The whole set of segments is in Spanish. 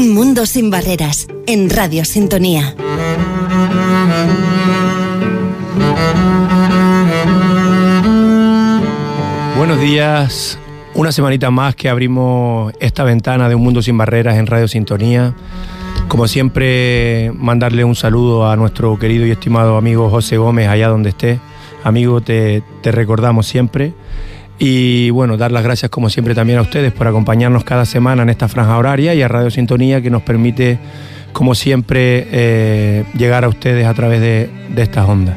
Un mundo sin barreras en Radio Sintonía. Buenos días, una semanita más que abrimos esta ventana de Un Mundo Sin Barreras en Radio Sintonía. Como siempre, mandarle un saludo a nuestro querido y estimado amigo José Gómez, allá donde esté. Amigo, te, te recordamos siempre. Y bueno, dar las gracias como siempre también a ustedes por acompañarnos cada semana en esta franja horaria y a Radio Sintonía que nos permite, como siempre, eh, llegar a ustedes a través de, de estas ondas.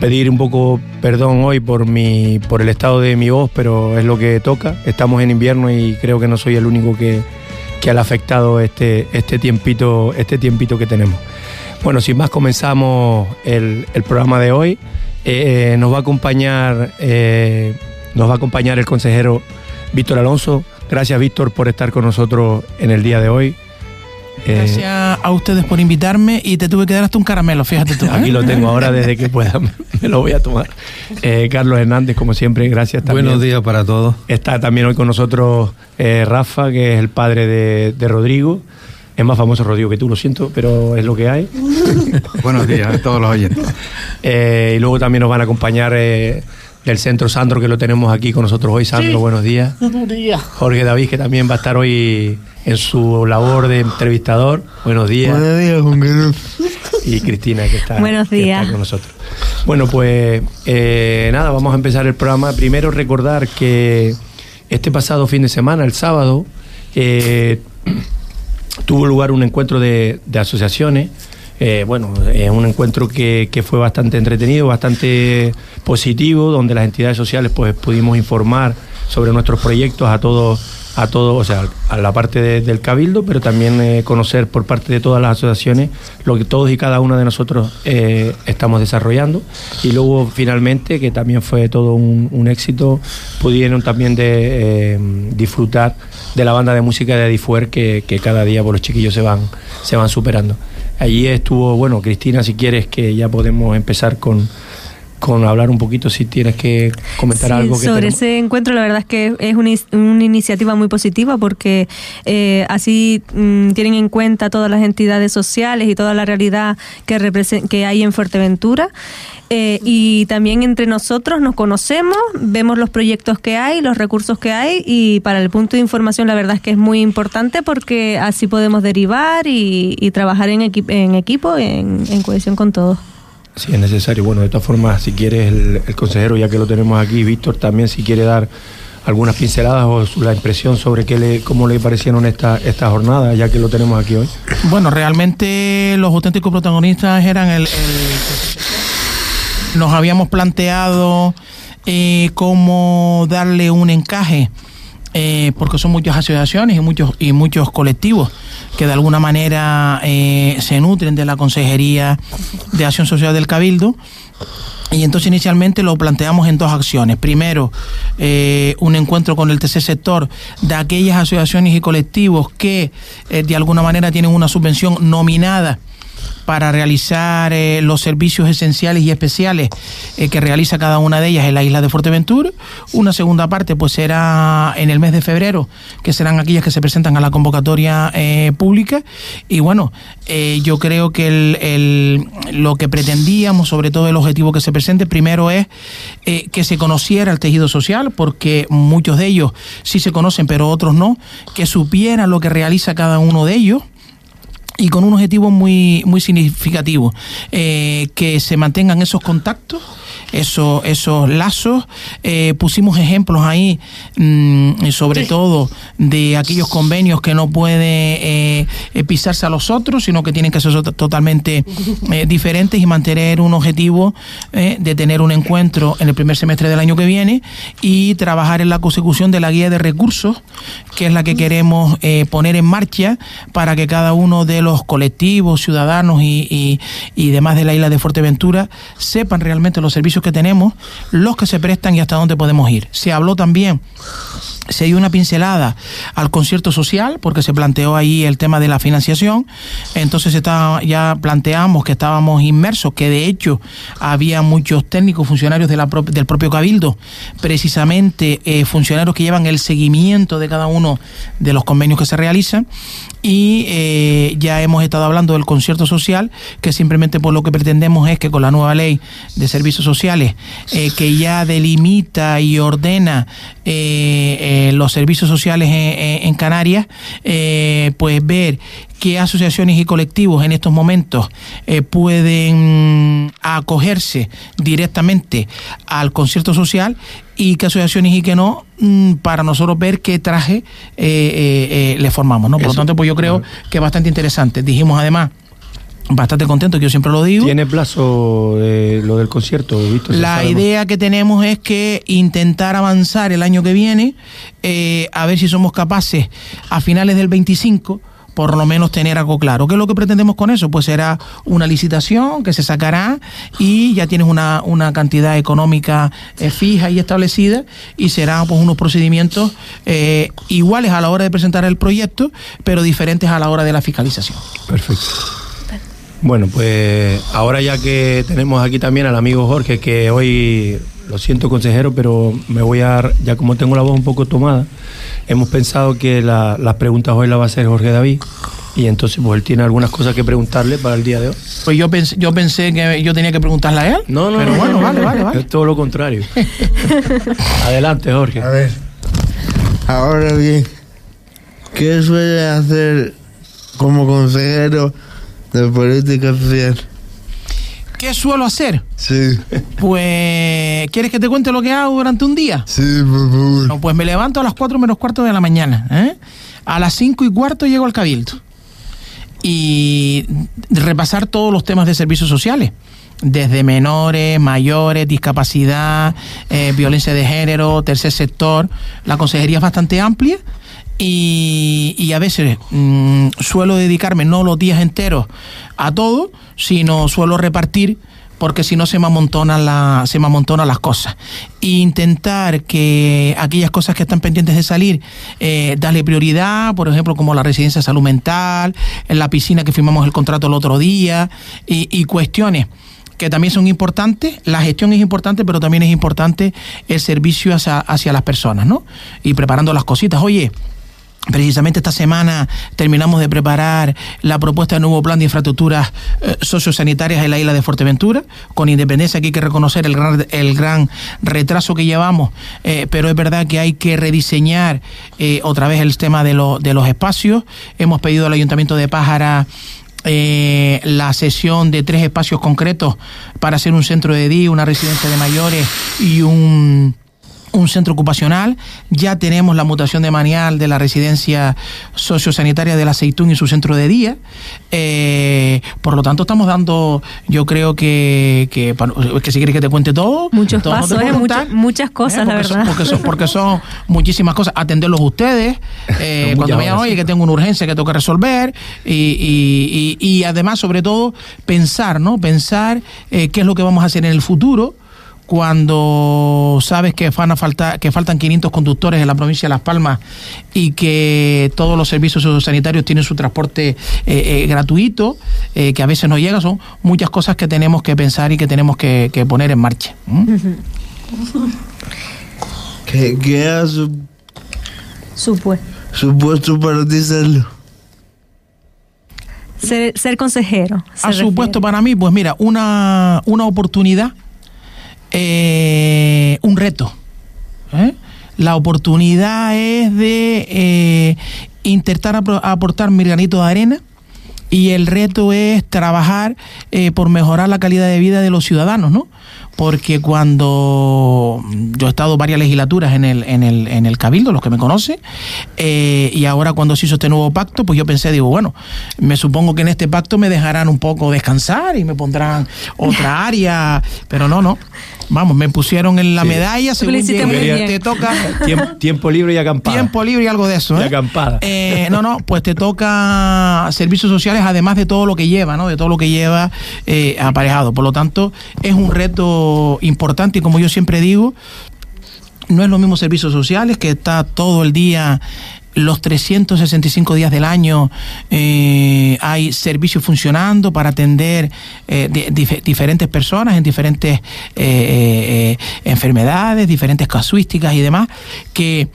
Pedir un poco perdón hoy por, mi, por el estado de mi voz, pero es lo que toca. Estamos en invierno y creo que no soy el único que, que ha afectado este, este, tiempito, este tiempito que tenemos. Bueno, sin más comenzamos el, el programa de hoy. Eh, nos va a acompañar eh, nos va a acompañar el consejero Víctor Alonso. Gracias, Víctor, por estar con nosotros en el día de hoy. Eh, Gracias a ustedes por invitarme y te tuve que dar hasta un caramelo, fíjate tú. Aquí lo tengo ahora desde que pueda, me lo voy a tomar. Eh, Carlos Hernández, como siempre, gracias también. Buenos días para todos. Está también hoy con nosotros eh, Rafa, que es el padre de, de, Rodrigo. Es más famoso Rodrigo que tú, lo siento, pero es lo que hay. Buenos días a todos los oyentes. y luego también nos van a acompañar del Centro Sandro, que lo tenemos aquí con nosotros hoy. Sandro, sí. buenos días. Buenos días. Jorge David, que también va a estar hoy en su labor de entrevistador. Buenos días. Buenos días, Juan Y Cristina, que está, buenos días. Que está con nosotros. Bueno, pues eh, nada, vamos a empezar el programa. Primero recordar que este pasado fin de semana, el sábado, eh, tuvo lugar un encuentro de, de asociaciones eh, bueno, es un encuentro que, fue bastante entretenido, bastante positivo, donde las entidades sociales pues pudimos informar sobre nuestros proyectos a todos, a todos, o sea, a la parte de, del cabildo, pero también eh, conocer por parte de todas las asociaciones lo que todos y cada uno de nosotros eh, estamos desarrollando. Y luego finalmente, que también fue todo un, éxito, pudieron también de, disfrutar de la banda de música de Difuer que, que cada día por los chiquillos se van, se van superando. Allí estuvo, bueno, Cristina, si quieres que ya podemos empezar con, con hablar un poquito, si tienes que comentar sí, algo. Que sobre tenemos. ese encuentro, la verdad es que es una, una iniciativa muy positiva porque eh, así mmm, tienen en cuenta todas las entidades sociales y toda la realidad que, que hay en Fuerteventura. Eh, y también entre nosotros nos conocemos, vemos los proyectos que hay, los recursos que hay y para el punto de información la verdad es que es muy importante porque así podemos derivar y, y trabajar en, equi en equipo, en, en cohesión con todos. Sí, es necesario. Bueno, de todas formas, si quieres, el, consejero, ya que lo tenemos aquí, Víctor, también si quiere dar algunas pinceladas o la impresión sobre qué le, cómo le parecieron esta, esta jornada, ya que lo tenemos aquí hoy. Bueno, realmente los auténticos protagonistas eran el, el nos habíamos planteado eh, cómo darle un encaje, eh, porque son muchas asociaciones y muchos, y muchos colectivos que de alguna manera eh, se nutren de la Consejería de Acción Social del Cabildo. Y entonces inicialmente lo planteamos en dos acciones. Primero, eh, un encuentro con el tercer sector de aquellas asociaciones y colectivos que eh, de alguna manera tienen una subvención nominada para realizar eh, los servicios esenciales y especiales eh, que realiza cada una de ellas en la isla de Fuerteventura. Una segunda parte pues será en el mes de febrero, que serán aquellas que se presentan a la convocatoria eh, pública. Y bueno, yo creo que el, lo que pretendíamos, sobre todo el objetivo que se presente, primero es que se conociera el tejido social, porque muchos de ellos sí se conocen, pero otros no, que supieran lo que realiza cada uno de ellos y con un objetivo muy, muy significativo, eh, que se mantengan esos contactos, esos, esos lazos. Eh, pusimos ejemplos ahí, mmm, sobre sí. todo de aquellos convenios que no puede eh, pisarse a los otros, sino que tienen que ser totalmente eh, diferentes y mantener un objetivo eh, de tener un encuentro en el primer semestre del año que viene y trabajar en la consecución de la guía de recursos, que es la que queremos eh, poner en marcha para que cada uno de los colectivos, ciudadanos y, y, y demás de la isla de Fuerteventura sepan realmente los servicios que tenemos, los que se prestan y hasta dónde podemos ir. Se habló también se dio una pincelada al concierto social porque se planteó ahí el tema de la financiación entonces ya planteamos que estábamos inmersos que de hecho había muchos técnicos funcionarios de del propio cabildo precisamente eh, funcionarios que llevan el seguimiento de cada uno de los convenios que se realizan y eh, ya hemos estado hablando del concierto social que simplemente por lo que pretendemos es que con la nueva ley de servicios sociales eh, que ya delimita y ordena eh, eh, los servicios sociales en, Canarias, eh, pues ver qué asociaciones y colectivos en estos momentos pueden acogerse directamente al concierto social y qué asociaciones y qué no, mm, para nosotros ver qué traje le formamos. ¿no? Por lo tanto, pues yo creo que es bastante interesante. Dijimos además bastante contento, que yo siempre lo digo. ¿Tiene plazo lo del concierto? ¿visto? La idea que tenemos es que intentar avanzar el año que viene, eh, a ver si somos capaces a finales del 25 por lo menos tener algo claro. ¿Qué es lo que pretendemos con eso? Pues será una licitación que se sacará y ya tienes una, una cantidad económica eh, fija y establecida y serán pues unos procedimientos eh, iguales a la hora de presentar el proyecto, pero diferentes a la hora de la fiscalización. Perfecto. Bueno, pues ahora ya que tenemos aquí también al amigo Jorge, que hoy, lo siento consejero, pero me voy a, ya como tengo la voz un poco tomada, hemos pensado que las preguntas hoy las va a hacer Jorge David. Y entonces, pues él tiene algunas cosas que preguntarle para el día de hoy. Pues yo pensé, yo pensé que yo tenía que preguntarle a él. No, no, pero bueno, vale, vale, vale. Es todo lo contrario. Adelante, Jorge. A ver. Ahora bien, ¿qué suele hacer como consejero de política social. ¿Qué suelo hacer? Sí. Pues, ¿quieres que te cuente lo que hago durante un día? Sí, por favor. No, pues me levanto a las 4 menos cuarto de la mañana. ¿eh? A las 5 y cuarto llego al cabildo. Y repasar todos los temas de servicios sociales desde menores, mayores, discapacidad, eh, violencia de género, tercer sector. La consejería es bastante amplia y, a veces mm, suelo dedicarme no los días enteros a todo, sino suelo repartir porque si no se me amontonan la, se me amontonan las cosas. E intentar que aquellas cosas que están pendientes de salir, eh, darle prioridad, por ejemplo, como la residencia de salud mental, en la piscina que firmamos el contrato el otro día, y, cuestiones que también son importantes, la gestión es importante, pero también es importante el servicio hacia, hacia las personas, ¿no? Y preparando las cositas. Oye, Precisamente esta semana terminamos de preparar la propuesta de nuevo plan de infraestructuras eh, sociosanitarias en la isla de Fuerteventura, con independencia que hay que reconocer el gran, el gran retraso que llevamos, eh, pero es verdad que hay que rediseñar eh, otra vez el tema de, de los espacios. Hemos pedido al Ayuntamiento de Pájara la sesión de tres espacios concretos para hacer un centro de día, una residencia de mayores y un un centro ocupacional, ya tenemos la mutación de manial de la residencia sociosanitaria del Aceitún y su centro de día. Eh, por lo tanto, estamos dando, yo creo que, que, que si quieres que te cuente todo. Muchos pasos, eh, muchas, cosas, eh, la verdad. porque, son, porque son muchísimas cosas. Atenderlos ustedes, cuando vean, oye, que tengo una urgencia que tengo que resolver, y, y, y, además, sobre todo, pensar, ¿no? Pensar qué es lo que vamos a hacer en el futuro cuando sabes que, van a faltar, que faltan 500 conductores en la provincia de Las Palmas y que todos los servicios sanitarios tienen su transporte eh, eh, gratuito, eh, que a veces no llega, son muchas cosas que tenemos que pensar y que tenemos que, poner en marcha. ¿Qué, ha supuesto para ti Ser, ser consejero. Ha supuesto para mí, pues mira, una, una oportunidad eh, un reto. ¿eh? La oportunidad es de eh, intentar aportar mi granito de arena y el reto es trabajar por mejorar la calidad de vida de los ciudadanos, ¿no? porque cuando yo he estado varias legislaturas en el, en el, en el Cabildo, los que me conocen, eh, y ahora cuando se hizo este nuevo pacto, pues yo pensé, digo, bueno, me supongo que en este pacto me dejarán un poco descansar y me pondrán otra área, pero no, no. Vamos, me pusieron en la medalla, según te toca tiempo, libre y acampada. Tiempo libre y algo de eso. ¿eh? Y acampada. Eh, no, no, pues te toca servicios sociales, además de todo lo que lleva, ¿no? De todo lo que lleva eh, aparejado. Por lo tanto, es un reto importante y como yo siempre digo, no es lo mismo servicios sociales, que está todo el día, los 365 días del año, eh, hay servicios funcionando para atender eh, di- dif- diferentes personas en diferentes eh, eh, enfermedades, diferentes casuísticas y demás, que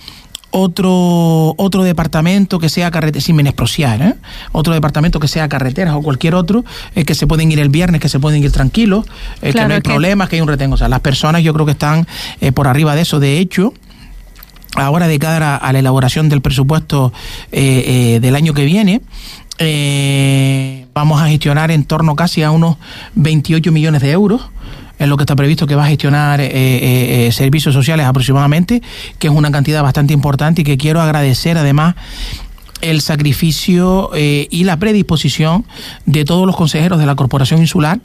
otro otro departamento que sea carretera, sin menospreciar, ¿eh? otro departamento que sea carreteras o cualquier otro, eh, que se pueden ir el viernes, que se pueden ir tranquilos, eh, que Claro, no hay que- problemas, que hay un retengo. O sea, las personas yo creo que están eh, por arriba de eso. De hecho, ahora de cara a la elaboración del presupuesto eh, eh, del año que viene, eh, vamos a gestionar en torno casi a unos 28 millones de euros. Es lo que está previsto que va a gestionar eh, eh, servicios sociales aproximadamente, que es una cantidad bastante importante y que quiero agradecer además el sacrificio y la predisposición de todos los consejeros de la Corporación Insular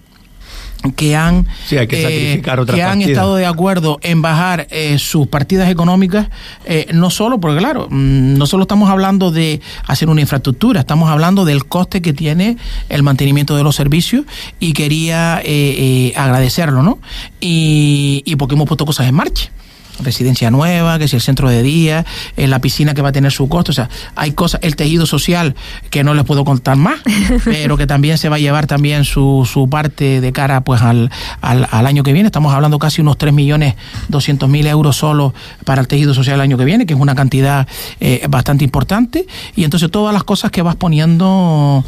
que han, eh, Sí, hay que sacrificar otras que han estado de acuerdo en bajar eh, sus partidas económicas, eh, no solo, porque claro, mm, no solo estamos hablando de hacer una infraestructura, estamos hablando del coste que tiene el mantenimiento de los servicios y quería eh, eh, agradecerlo, ¿no? Y, y porque hemos puesto cosas en marcha residencia nueva, que si el centro de día, eh, la piscina que va a tener su costo, o sea, hay cosas, el tejido social que no les puedo contar más, pero que también se va a llevar también su, su parte de cara pues al, al, al año que viene, estamos hablando casi unos 3 millones 200 mil euros solo para el tejido social el año que viene, que es una cantidad eh, bastante importante, y entonces todas las cosas que vas poniendo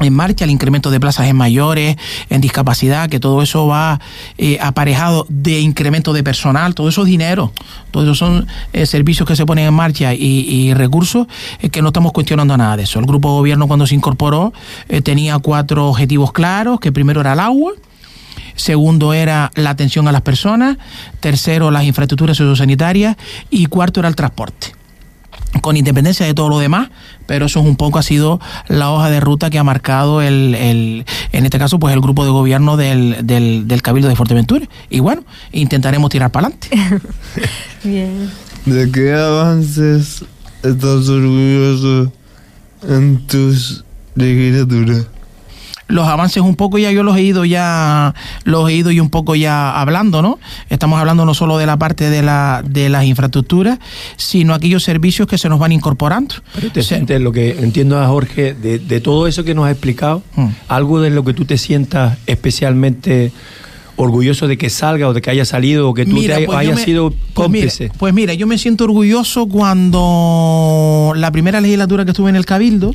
en marcha, el incremento de plazas en mayores, en discapacidad, que todo eso va eh, aparejado de incremento de personal, todo eso es dinero, todo eso son eh, servicios que se ponen en marcha y, y recursos eh, que no estamos cuestionando nada de eso. El grupo de gobierno cuando se incorporó eh, tenía cuatro objetivos claros, que primero era el agua, segundo era la atención a las personas, tercero las infraestructuras sociosanitarias y cuarto era el transporte con independencia de todo lo demás, pero eso es un poco ha sido la hoja de ruta que ha marcado el, el en este caso, pues el grupo de gobierno del, del, del Cabildo de Fuerteventura. Y bueno, intentaremos tirar para adelante. Bien. ¿De qué avances estás orgulloso en tus legislaturas? Los avances un poco ya yo los he ido ya los he ido y un poco ya hablando no estamos hablando no solo de la parte de la de las infraestructuras sino aquellos servicios que se nos van incorporando Pero te Se- sientes, lo que entiendo a Jorge, de, de todo eso que nos ha explicado, Mm. algo de lo que tú te sientas especialmente orgulloso de que salga o de que haya salido o que tú Mira, te hay- pues hayas me- sido pues mira, cómplice. Pues mira, yo me siento orgulloso cuando la primera legislatura que estuve en el Cabildo,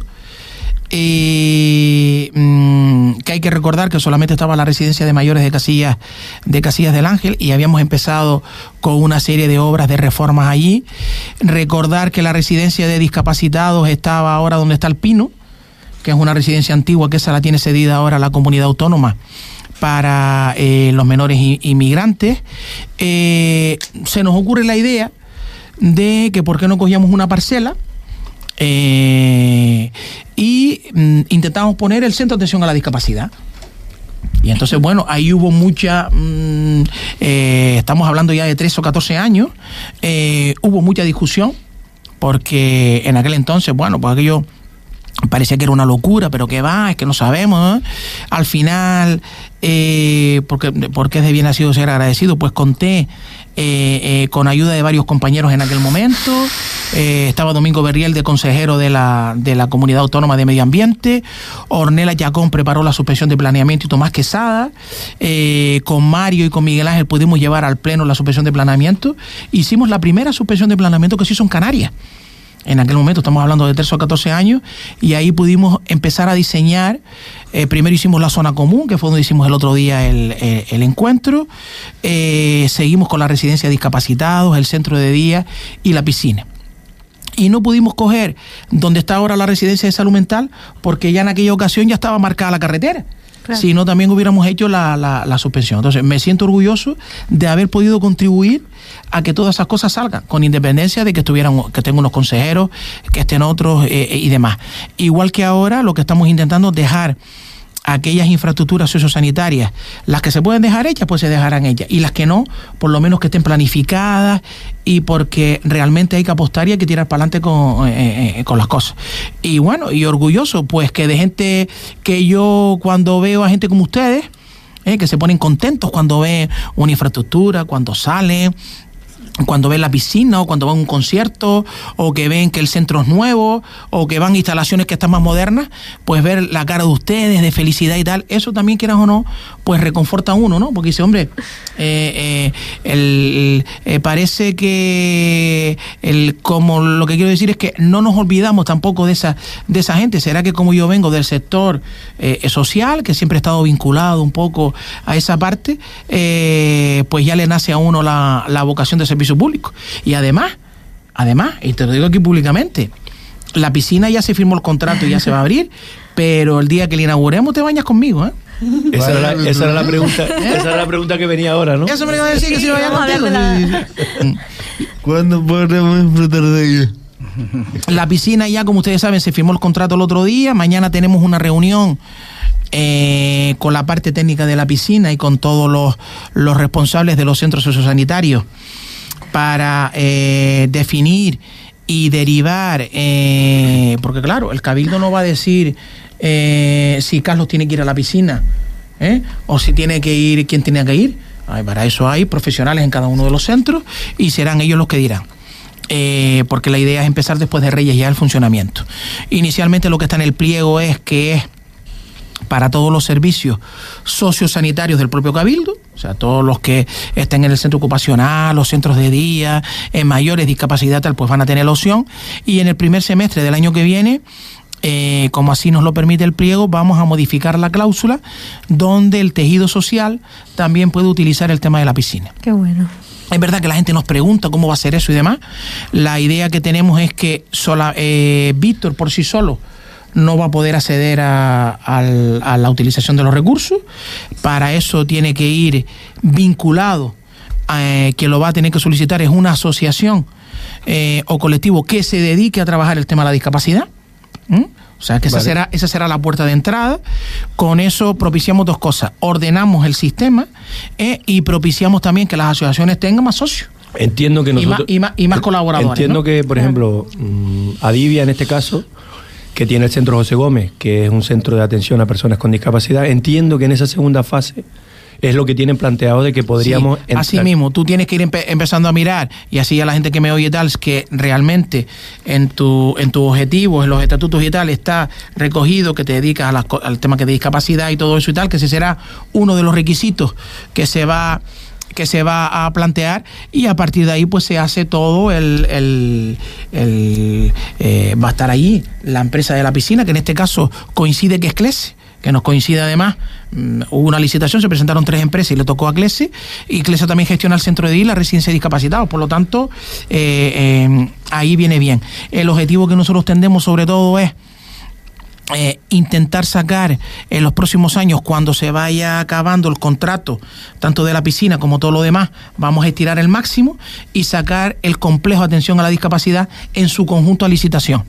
mm, que hay que recordar que solamente estaba la residencia de mayores de Casillas, de Casillas del Ángel y habíamos empezado con una serie de obras de reformas allí. Recordar que la residencia de discapacitados estaba ahora donde está el Pino, que es una residencia antigua que esa la tiene cedida ahora la comunidad autónoma para eh, los menores inmigrantes. Eh, se nos ocurre la idea de que por qué no cogíamos una parcela eh, y mm, intentamos poner el centro de atención a la discapacidad. Y entonces, bueno, ahí hubo mucha, mm, eh, estamos hablando ya de 13 o 14 años, eh, hubo mucha discusión, porque en aquel entonces, bueno, pues aquello parecía que era una locura, pero que va, es que no sabemos. Al final, eh, porque, porque es de bien nacido ser agradecido, pues conté eh, eh, con ayuda de varios compañeros en aquel momento. Eh, estaba Domingo Berriel de consejero de la, de la Comunidad Autónoma de Medio Ambiente. Ornella Yacón preparó la suspensión de planeamiento y Tomás Quesada. Eh, con Mario y con Miguel Ángel pudimos llevar al Pleno la suspensión de planeamiento. Hicimos la primera suspensión de planeamiento que se hizo en Canarias en aquel momento, estamos hablando de 13 o 14 años, y ahí pudimos empezar a diseñar. eh, primero hicimos la zona común, que fue donde hicimos el otro día el, el- el encuentro. Eh, seguimos con la residencia de discapacitados, el centro de día y la piscina. Y no pudimos coger donde está ahora la residencia de salud mental, porque ya en aquella ocasión ya estaba marcada la carretera. Claro. Si no, también hubiéramos hecho la, la- la suspensión. Entonces, me siento orgulloso de haber podido contribuir a que todas esas cosas salgan, con independencia de que estuvieran, que estén unos consejeros, que estén otros eh, eh, y demás. Igual que ahora, lo que estamos intentando es dejar aquellas infraestructuras sociosanitarias, las que se pueden dejar hechas, pues se dejarán hechas. Y las que no, por lo menos que estén planificadas y porque realmente hay que apostar y hay que tirar para adelante con, eh, con las cosas. Y bueno, y orgulloso, pues que de gente que yo cuando veo a gente como ustedes, que se ponen contentos cuando ven una infraestructura, cuando salen, cuando ven la piscina o cuando van a un concierto o que ven que el centro es nuevo o que van a instalaciones que están más modernas, pues ver la cara de ustedes de felicidad y tal, eso también quieras o no, pues reconforta a uno, ¿no? Porque dice, hombre, eh, eh, el, eh, parece que el, como lo que quiero decir es que no nos olvidamos tampoco de esa, de esa gente. ¿Será que como yo vengo del sector social, que siempre he estado vinculado un poco a esa parte, pues ya le nace a uno la, la vocación de servicio público? Y además, además, y te lo digo aquí públicamente, la piscina ya se firmó el contrato y ya se va a abrir, pero el día que la inauguremos te bañas conmigo, ¿eh? Esa era, la, esa era la pregunta, esa era la pregunta que venía ahora, ¿no? Eso me lo iba a decir que si no vaya Vamos a contigo. hablar de ¿Cuándo podremos disfrutar de ella? La piscina ya, como ustedes saben, se firmó el contrato el otro día. Mañana tenemos una reunión eh, con la parte técnica de la piscina y con todos los, los responsables de los centros sociosanitarios para eh, definir y derivar, eh, porque claro, el cabildo no va a decir eh, si Carlos tiene que ir a la piscina o si tiene que ir, quién tiene que ir. Para eso hay profesionales en cada uno de los centros y serán ellos los que dirán. Porque la idea es empezar después de Reyes ya el funcionamiento. Inicialmente lo que está en el pliego es que es para todos los servicios sociosanitarios del propio Cabildo, o sea, todos los que estén en el centro ocupacional, los centros de día, en mayores discapacidad, tal, pues van a tener la opción. Y en el primer semestre del año que viene, eh, como así nos lo permite el pliego, vamos a modificar la cláusula donde el tejido social también puede utilizar el tema de la piscina. Qué bueno. Es verdad que la gente nos pregunta cómo va a ser eso y demás. La idea que tenemos es que sola, eh, Víctor por sí solo no va a poder acceder a, a la utilización de los recursos. Para eso tiene que ir vinculado, eh, que lo va a tener que solicitar es una asociación eh, o colectivo que se dedique a trabajar el tema de la discapacidad. ¿Mm? O sea que esa, Vale. será, esa será la puerta de entrada. Con eso propiciamos dos cosas. Ordenamos el sistema eh, y propiciamos también que las asociaciones tengan más socios. Entiendo que Y más- nosotros... y más- y más colaboradores, Entiendo ¿no? que, por ejemplo, mm, Adivia en este caso, que tiene el centro José Gómez, que es un centro de atención a personas con discapacidad, entiendo que en esa segunda fase es lo que tienen planteado de que podríamos... Sí, así mismo, tú tienes que ir empe- empezando a mirar y así a la gente que me oye y tal, que realmente en tu en tus objetivos, en los estatutos y tal, está recogido que te dedicas a co- al tema que de discapacidad y todo eso y tal, que ese será uno de los requisitos que se va que se va a plantear y a partir de ahí pues se hace todo el, el- eh, va a estar ahí la empresa de la piscina que en este caso coincide que es CLESE que nos coincide además, mm, hubo una licitación, se presentaron tres empresas y le tocó a CLESE, y CLESE también gestiona el centro de día la residencia de discapacitados, por lo tanto, eh, eh, ahí viene bien. El objetivo que nosotros tendemos sobre todo es eh, intentar sacar en los próximos años, cuando se vaya acabando el contrato, tanto de la piscina como todo lo demás, vamos a estirar el máximo y sacar el complejo de atención a la discapacidad en su conjunto a licitación.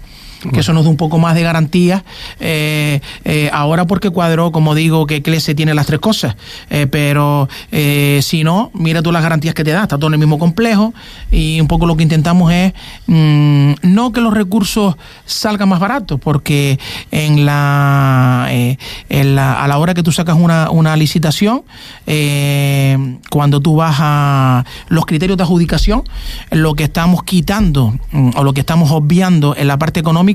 Que eso nos da un poco más de garantía. eh, eh, ahora porque cuadró, como digo, que CLESE tiene las tres cosas. Eh, pero si no, mira tú las garantías que te da. Está todo en el mismo complejo. Y un poco lo que intentamos es mm, no que los recursos salgan más baratos, porque en la, en la a la hora que tú sacas una, una licitación, cuando tú vas a los criterios de adjudicación, lo que estamos quitando mm, o lo que estamos obviando en la parte económica,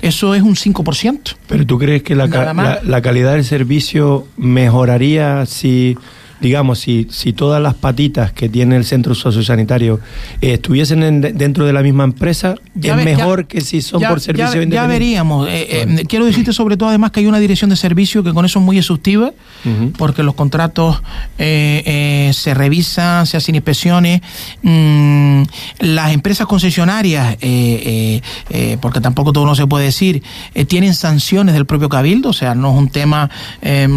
eso es un 5%. Pero tú crees que la, ca- Nada más. la- la calidad del servicio mejoraría si, digamos, si, si todas las patitas que tiene el centro sociosanitario eh, estuviesen en- dentro de la misma empresa? Ya ¿Es ve- mejor ya- que si son ya- por servicio ya, ya independiente? veríamos. Eh, eh, quiero decirte sobre todo además que hay una dirección de servicio que con eso es muy exhaustiva, porque los contratos eh, se revisan, se hacen inspecciones. Mm, las empresas concesionarias, eh, eh, eh, porque tampoco todo no se puede decir, tienen sanciones del propio cabildo, o sea, no es un tema eh,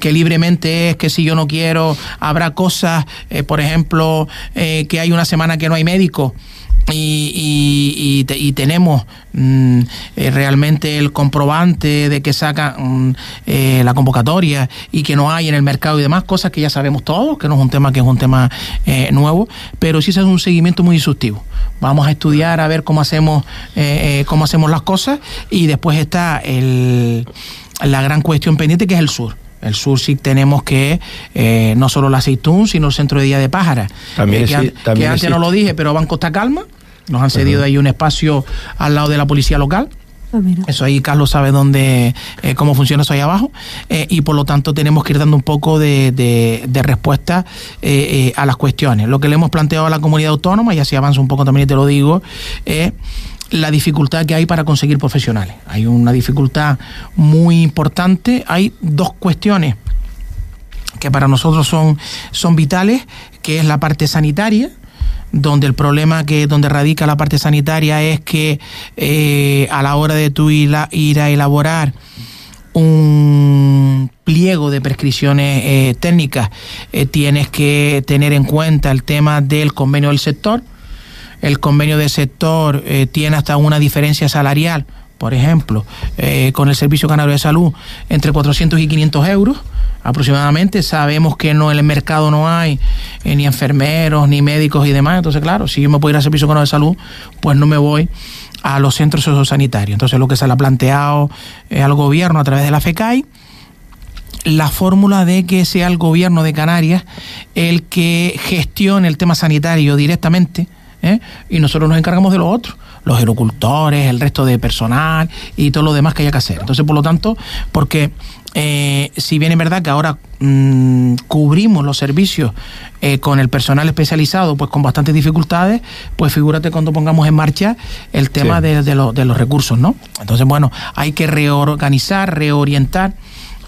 que libremente es que si yo no quiero, habrá cosas, eh, por ejemplo, eh, que hay una semana que no hay médico y, y- y te- y tenemos mm, eh, realmente el comprobante de que saca mm, la convocatoria y que no hay en el mercado y demás, cosas que ya sabemos todos, que no es un tema que es un tema nuevo, pero sí hace un seguimiento muy instructivo. Vamos a estudiar a ver cómo hacemos, cómo hacemos las cosas y después está el, la gran cuestión pendiente que es el sur. El sur sí tenemos que eh, no solo la aceitún, sino el centro de día de Pájara. También Eh, que, también que antes no lo dije, pero van Costa Calma. Nos han cedido ahí un espacio al lado de la policía local. Ah. Eso ahí Carlos sabe dónde, eh, cómo funciona eso ahí abajo. eh, y por lo tanto tenemos que ir dando un poco de, de- de respuesta eh, eh, a las cuestiones. Lo que le hemos planteado a la comunidad autónoma, y así avanza un poco también y te lo digo, es la dificultad que hay para conseguir profesionales. Hay una dificultad muy importante. Hay dos cuestiones que para nosotros son, son vitales, que es la parte sanitaria, donde el problema que donde radica la parte sanitaria es que eh, a la hora de tú ir a, ir a elaborar un pliego de prescripciones eh, técnicas eh, tienes que tener en cuenta el tema del convenio del sector el convenio del sector eh, tiene hasta una diferencia salarial, por ejemplo, eh, con el Servicio Canario de Salud, entre 400 y 500 euros aproximadamente. Sabemos que no en el mercado no hay eh, ni enfermeros, ni médicos y demás. Entonces, claro, si yo me puedo ir al Servicio Canario de Salud, pues no me voy a los centros sociosanitarios. Entonces, lo que se le ha planteado al gobierno a través de la FECAI la fórmula de que sea el gobierno de Canarias el que gestione el tema sanitario directamente ¿eh? y nosotros nos encargamos de lo otro los aerocultores, el resto de personal y todo lo demás que haya que hacer. Entonces, por lo tanto, porque eh, si bien es verdad que ahora mm, cubrimos los servicios eh, con el personal especializado, pues con bastantes dificultades, pues figúrate cuando pongamos en marcha el tema Sí. de, de lo- de los recursos, ¿no? Entonces, bueno, hay que reorganizar, reorientar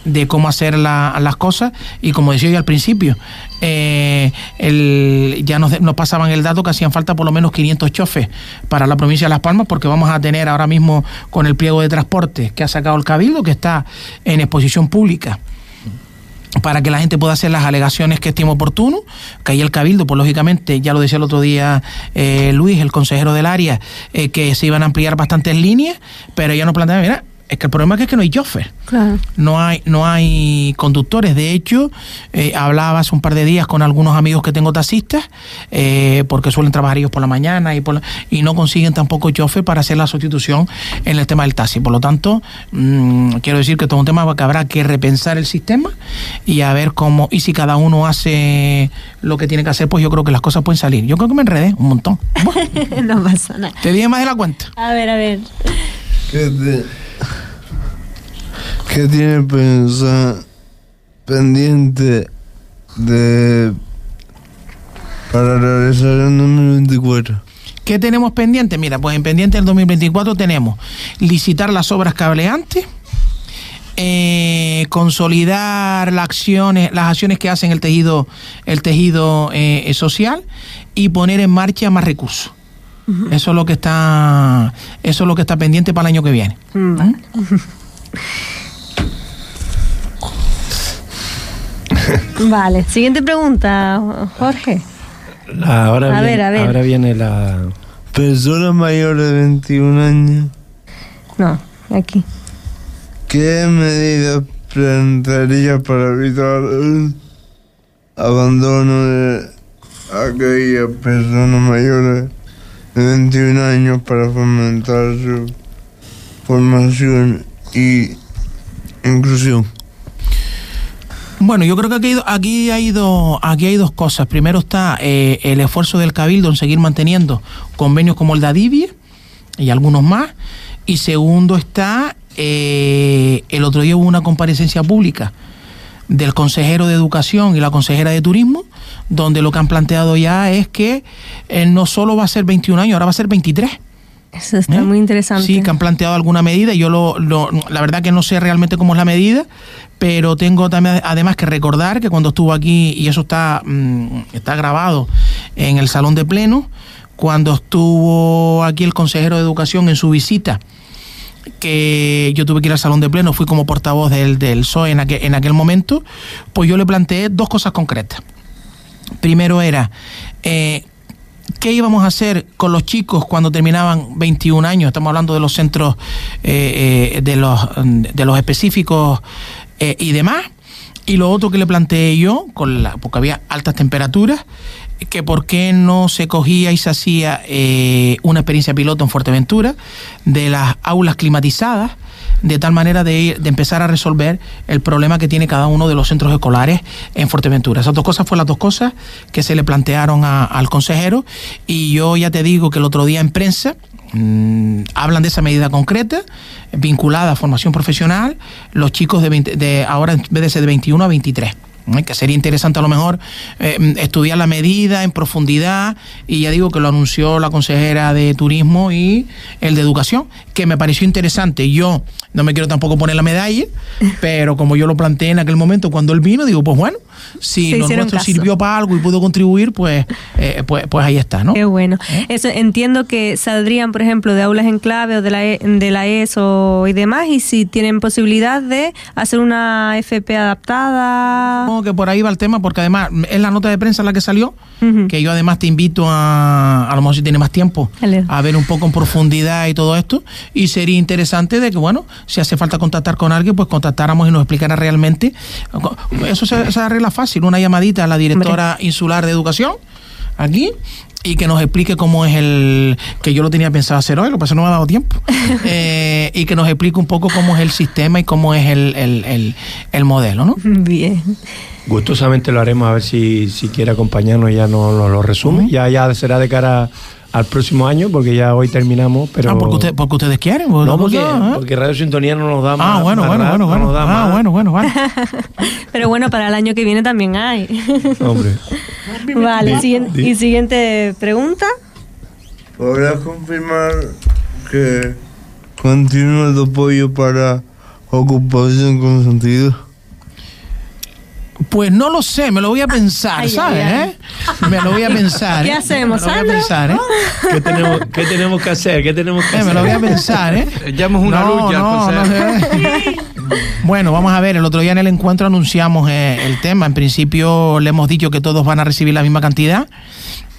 de cómo hacer la- las cosas y como decía yo al principio eh, el- ya nos, nos pasaban el dato que hacían falta por lo menos 500 chofes para la provincia de Las Palmas porque vamos a tener ahora mismo con el pliego de transporte que ha sacado el Cabildo que está en exposición pública para que la gente pueda hacer las alegaciones que estime oportuno, que ahí el Cabildo, pues lógicamente, ya lo decía el otro día eh, Luis, el consejero del área, eh, que se iban a ampliar bastantes líneas, pero ya nos planteaban, mira, es que el problema es que, es que no hay chofer Claro. no hay no hay conductores de hecho eh, hablaba hace un par de días con algunos amigos que tengo taxistas eh, porque suelen trabajar ellos por la mañana y por la- y no consiguen tampoco chofer para hacer la sustitución en el tema del taxi por lo tanto mm, quiero decir que todo es un tema que habrá que repensar el sistema y a ver cómo y si cada uno hace lo que tiene que hacer pues yo creo que las cosas pueden salir yo creo que me enredé un montón no pasa nada. te dije más de la cuenta A ver, a ver. ¿Qué, tiene pensado pendiente de para realizar el 2024? ¿Qué tenemos pendiente? Mira, pues en pendiente del 2024 tenemos licitar las obras cableantes, eh, consolidar las acciones, las acciones que hacen el tejido, el tejido eh, social y poner en marcha más recursos. Eso es lo que está, eso es lo que está pendiente para el año que viene. Mm, vale. Vale, siguiente pregunta, Jorge. Ahora, A viene, ver, a ver. ahora viene la... Personas mayores de 21 años, No, aquí. ¿qué medidas plantearía para evitar el abandono de aquellas personas mayores de 21 años para fomentar su formación y inclusión? Bueno, yo creo que aquí, hay aquí hay dos, aquí hay dos cosas. Primero está eh, el esfuerzo del Cabildo en seguir manteniendo convenios como el de Adivie y algunos más. Y segundo está, eh, el otro día hubo una comparecencia pública del consejero de Educación y la consejera de Turismo, donde lo que han planteado ya es que eh, no solo va a ser 21 años, ahora va a ser 23. Eso está ¿Eh? muy interesante. Sí, que han planteado alguna medida. Yo lo, lo- la verdad que no sé realmente cómo es la medida, pero tengo también además que recordar que cuando estuvo aquí, y eso está, mm, está grabado en el salón de pleno, cuando estuvo aquí el consejero de educación en su visita, que yo tuve que ir al salón de pleno, fui como portavoz del, del PSOE en aquel, en aquel momento, pues yo le planteé dos cosas concretas. Primero era, eh, ¿qué íbamos a hacer con los chicos cuando terminaban 21 años? Estamos hablando de los centros, eh, eh, de, los, de los específicos y demás. Y lo otro que le planteé yo, con la, porque había altas temperaturas, que por qué no se cogía y se hacía eh, una experiencia piloto en Fuerteventura de las aulas climatizadas de tal manera de, ir- de empezar a resolver el problema que tiene cada uno de los centros escolares en Fuerteventura. Esas dos cosas fueron las dos cosas que se le plantearon al consejero y yo ya te digo que el otro día en prensa mm, hablan de esa medida concreta vinculada a formación profesional, los chicos de, 20 de ahora en vez de ser de 21 a 23. Que sería interesante a lo mejor eh, estudiar la medida en profundidad y ya digo que lo anunció la consejera de turismo y el de educación que me pareció interesante yo no me quiero tampoco poner la medalla pero como yo lo planteé en aquel momento cuando él vino digo pues bueno si Se lo hicieron nuestro caso. sirvió para algo y pudo contribuir pues eh, pues, pues ahí está ¿no? Qué bueno. Eso entiendo que saldrían, por ejemplo, de aulas en clave o de la, E- de la ESO y demás, y si tienen posibilidad de hacer una FP adaptada. Supongo que por ahí va el tema, porque además es la nota de prensa la que salió, que yo además te invito a, a lo mejor si tienes más tiempo, a ver un poco en profundidad y todo esto. Y sería interesante de que, bueno, si hace falta contactar con alguien, pues contactáramos y nos explicara realmente. Eso se, se arregla fácil, una llamadita a la directora insular de educación, aquí. Y que nos explique cómo es el. que yo lo tenía pensado hacer hoy, lo que pasa es que no me ha dado tiempo. Eh, y que nos explique un poco cómo es el sistema y cómo es el, el, el, el modelo, ¿no? Bien. Gustosamente lo haremos a ver si, si quiere acompañarnos y ya nos lo, lo resume. Ya, ya será de cara al próximo año, porque ya hoy terminamos, pero... Ah, porque, usted- porque ustedes quieren. pues, No, otra porque, cosa, ¿eh? porque Radio Sintonía no nos da más. Ah, bueno, más bueno, bueno, no bueno. Ah, más. bueno, bueno, vale. Pero bueno, para el año que viene también hay. Hombre. vale, Di- siguiente- di- y siguiente pregunta. ¿Podrás confirmar que continúa el apoyo para ocupación con sentido? Pues no lo sé, me lo voy a pensar, Ay, ¿sabes? ay, ay. eh? Me lo voy a pensar. ¿Qué ¿eh? hacemos, Me lo voy a pensar, ¿eh? ¿Qué tenemos, ¿Qué tenemos que hacer? ¿Qué tenemos que Eh, hacer? me lo voy a pensar, ¿eh? Llamas una No, lucha al no, no consejo. sé. Bueno, vamos a ver, el otro día en el encuentro anunciamos eh, el tema. En principio le hemos dicho que todos van a recibir la misma cantidad.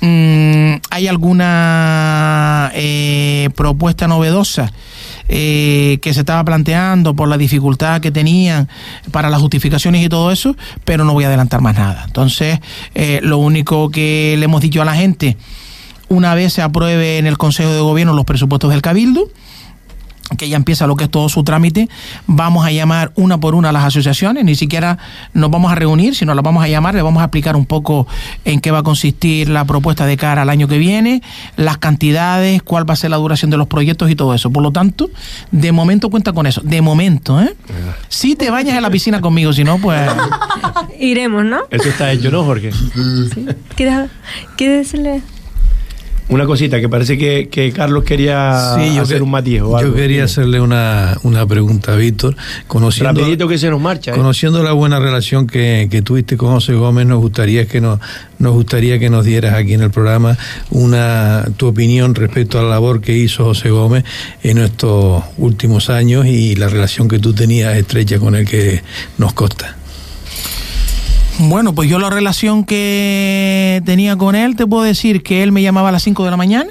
Mm, ¿Hay alguna eh, propuesta novedosa eh, que se estaba planteando por la dificultad que tenían para las justificaciones y todo eso? Pero no voy a adelantar más nada. Entonces, eh, lo único que le hemos dicho a la gente, una vez se apruebe en el Consejo de Gobierno los presupuestos del Cabildo, que ya empieza lo que es todo su trámite, vamos a llamar una por una a las asociaciones, ni siquiera nos vamos a reunir, sino las vamos a llamar, le vamos a explicar un poco en qué va a consistir la propuesta de cara al año que viene, las cantidades, cuál va a ser la duración de los proyectos y todo eso. Por lo tanto, de momento cuenta con eso, de momento, ¿eh? Si te bañas en la piscina conmigo, si no, pues... Iremos, ¿no? Eso está hecho, ¿no, Jorge? ¿Quieres, quieres decirle? Una cosita, que parece que, que Carlos quería Sí, yo, hacer que- un matiz o yo algo. quería hacerle una, una pregunta a Víctor. Conociendo, Rapidito que se nos marcha. ¿eh? conociendo la buena relación que, que tuviste con José Gómez, nos gustaría que nos, nos gustaría que nos dieras aquí en el programa una tu opinión respecto a la labor que hizo José Gómez en estos últimos años y la relación que tú tenías estrecha con él que nos consta. Bueno, pues yo la relación que tenía con él, te puedo decir que él me llamaba a las 5 de la mañana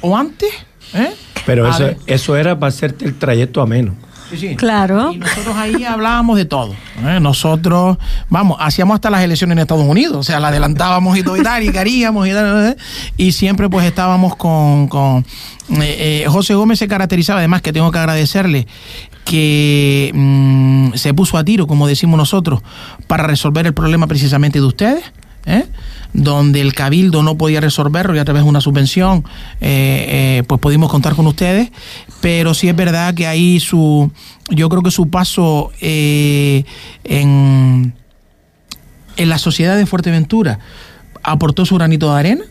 o antes. ¿eh? Pero A eso, ver. eso era para hacerte el trayecto ameno. Sí, sí. Claro. Y nosotros ahí hablábamos de todo. ¿eh? Nosotros, vamos, hacíamos hasta las elecciones en Estados Unidos, o sea, la adelantábamos y todo y tal, y queríamos y tal, ¿eh? y siempre pues estábamos con... con eh, eh, José Gómez se caracterizaba, además que tengo que agradecerle, que mm, se puso a tiro, como decimos nosotros, para resolver el problema precisamente de ustedes. ¿eh? donde el cabildo no podía resolverlo y a través de una subvención eh, eh, pues pudimos contar con ustedes pero sí es verdad que ahí su yo creo que su paso eh, en en la sociedad de Fuerteventura aportó su granito de arena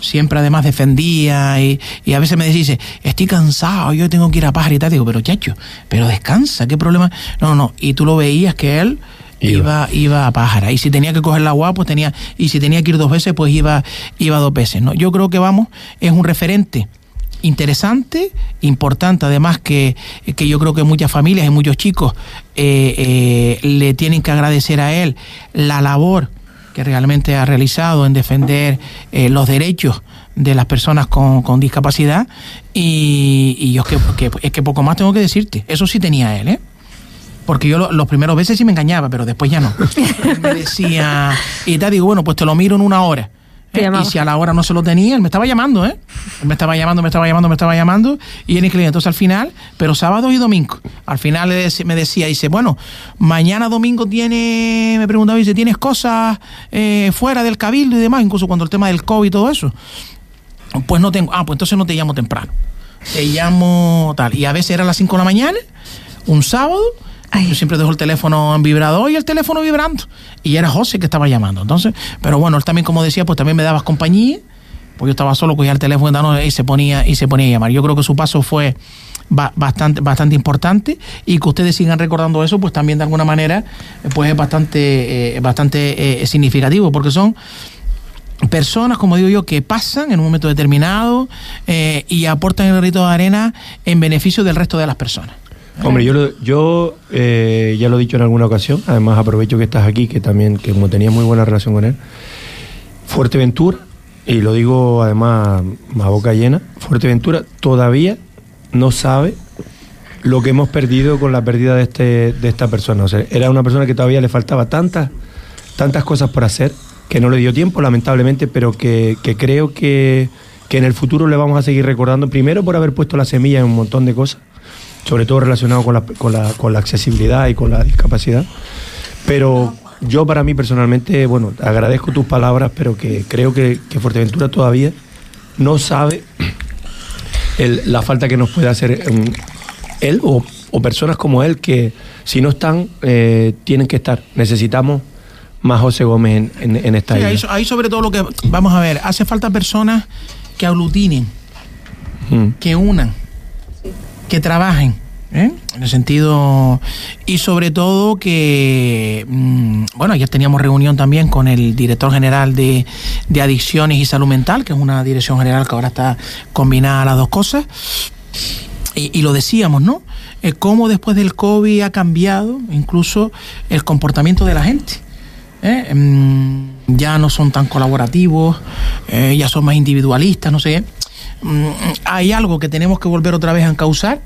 siempre además defendía y, y a veces me decía, estoy cansado, yo tengo que ir a pájaro y tal. Digo, pero chacho, pero descansa, ¿qué problema? No, no, y tú lo veías que él iba, iba a pájara. Y si tenía que coger la agua, pues tenía, y si tenía que ir dos veces, pues iba, iba dos veces. ¿no? Yo creo que vamos, es un referente interesante, importante, además que, que yo creo que muchas familias y muchos chicos eh, eh, le tienen que agradecer a él la labor que realmente ha realizado en defender eh, los derechos de las personas con, con discapacidad y, y yo es que, que- es que poco más tengo que decirte, eso sí tenía él, ¿eh? Porque yo lo- los primeros veces sí me engañaba, pero después ya no. Me decía, y tal, digo, bueno, pues te lo miro en una hora. ¿Eh? Y si a la hora no se lo tenía, él me estaba llamando, ¿eh? Él me estaba llamando, me estaba llamando, me estaba llamando. Y era increíble. Entonces al final, pero sábado y domingo. Al final me decía, dice, bueno, mañana domingo tiene, me preguntaba, dice, ¿tienes cosas eh, fuera del cabildo y demás? Incluso cuando el tema del COVID y todo eso. Pues no tengo. Ah, pues entonces no te llamo temprano. Te llamo tal. Y a veces era a las 5 de la mañana, un sábado. Yo siempre dejo el teléfono en vibrador y el teléfono vibrando. Y era José que estaba llamando. Entonces, pero bueno, él también, como decía, pues también me dabas compañía. Pues yo estaba solo, cogía el teléfono y se ponía, y se ponía a llamar. Yo creo que su paso fue ba- bastante, bastante importante. Y que ustedes sigan recordando eso, pues también de alguna manera, pues es bastante, eh, bastante eh, significativo. Porque son personas, como digo yo, que pasan en un momento determinado eh, y aportan el grito de arena en beneficio del resto de las personas. Hombre, yo, lo- yo eh, ya lo he dicho en alguna ocasión, además aprovecho que estás aquí, que también, que como tenía muy buena relación con él. Fuerteventura, y lo digo además a boca llena, Fuerteventura todavía no sabe lo que hemos perdido con la pérdida de, este, de esta persona. O sea, era una persona que todavía le faltaba tantas, tantas cosas por hacer, que no le dio tiempo, lamentablemente, pero que, que creo que, que en el futuro le vamos a seguir recordando, primero por haber puesto la semilla en un montón de cosas, sobre todo relacionado con la, con la, con la accesibilidad y con la discapacidad. Pero yo para mí personalmente, bueno, agradezco tus palabras, pero que creo que, que Fuerteventura todavía no sabe el- la falta que nos puede hacer él o, o personas como él que si no están, eh, tienen que estar. Necesitamos más José Gómez en, en- en esta Sí, ahí, so- ahí sobre todo lo que, vamos a ver, hace falta personas que aglutinen, Mm. que unan, que trabajen. ¿eh? En el sentido. Y sobre todo que. mm, bueno, ayer teníamos reunión también con el director general de, de Adicciones y Salud Mental, que es una dirección general que ahora está combinada a las dos cosas. Y, lo decíamos, ¿no? Eh, cómo después del COVID ha cambiado incluso el comportamiento de la gente. ¿eh? Mm, ya no son tan colaborativos, eh, ya son más individualistas, no sé. Mm, hay algo que tenemos que volver otra vez a encauzar.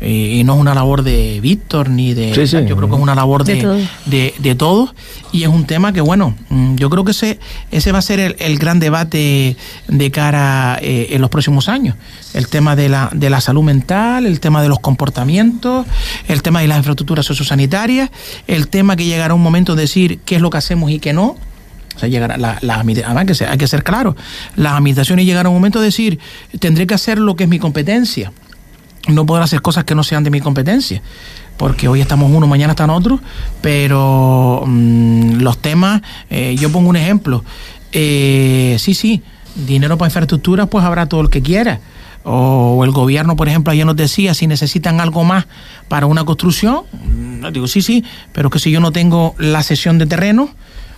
eh, y no es una labor de Víctor ni de. Sí, sí. Yo creo que es una labor De de, todos. de, de todos. Y es un tema que, bueno, mm, yo creo que ese, ese va a ser el, el gran debate de cara eh, en los próximos años. El tema de la, de la salud mental, el tema de los comportamientos, el tema de las infraestructuras sociosanitarias, el tema que llegará un momento de decir qué es lo que hacemos y qué no. O sea, llegará la, la- además que se- hay que ser claro, las administraciones llegará un momento de decir, tendré que hacer lo que es mi competencia no podrá hacer cosas que no sean de mi competencia. Porque hoy estamos uno, mañana están otros, pero mm, los temas, eh, yo pongo un ejemplo. Eh, sí, sí, dinero para infraestructuras, pues habrá todo el que quiera. O, el gobierno, por ejemplo, ayer nos decía si necesitan algo más para una construcción. mm, Digo, sí, sí, pero que si yo no tengo la cesión de terreno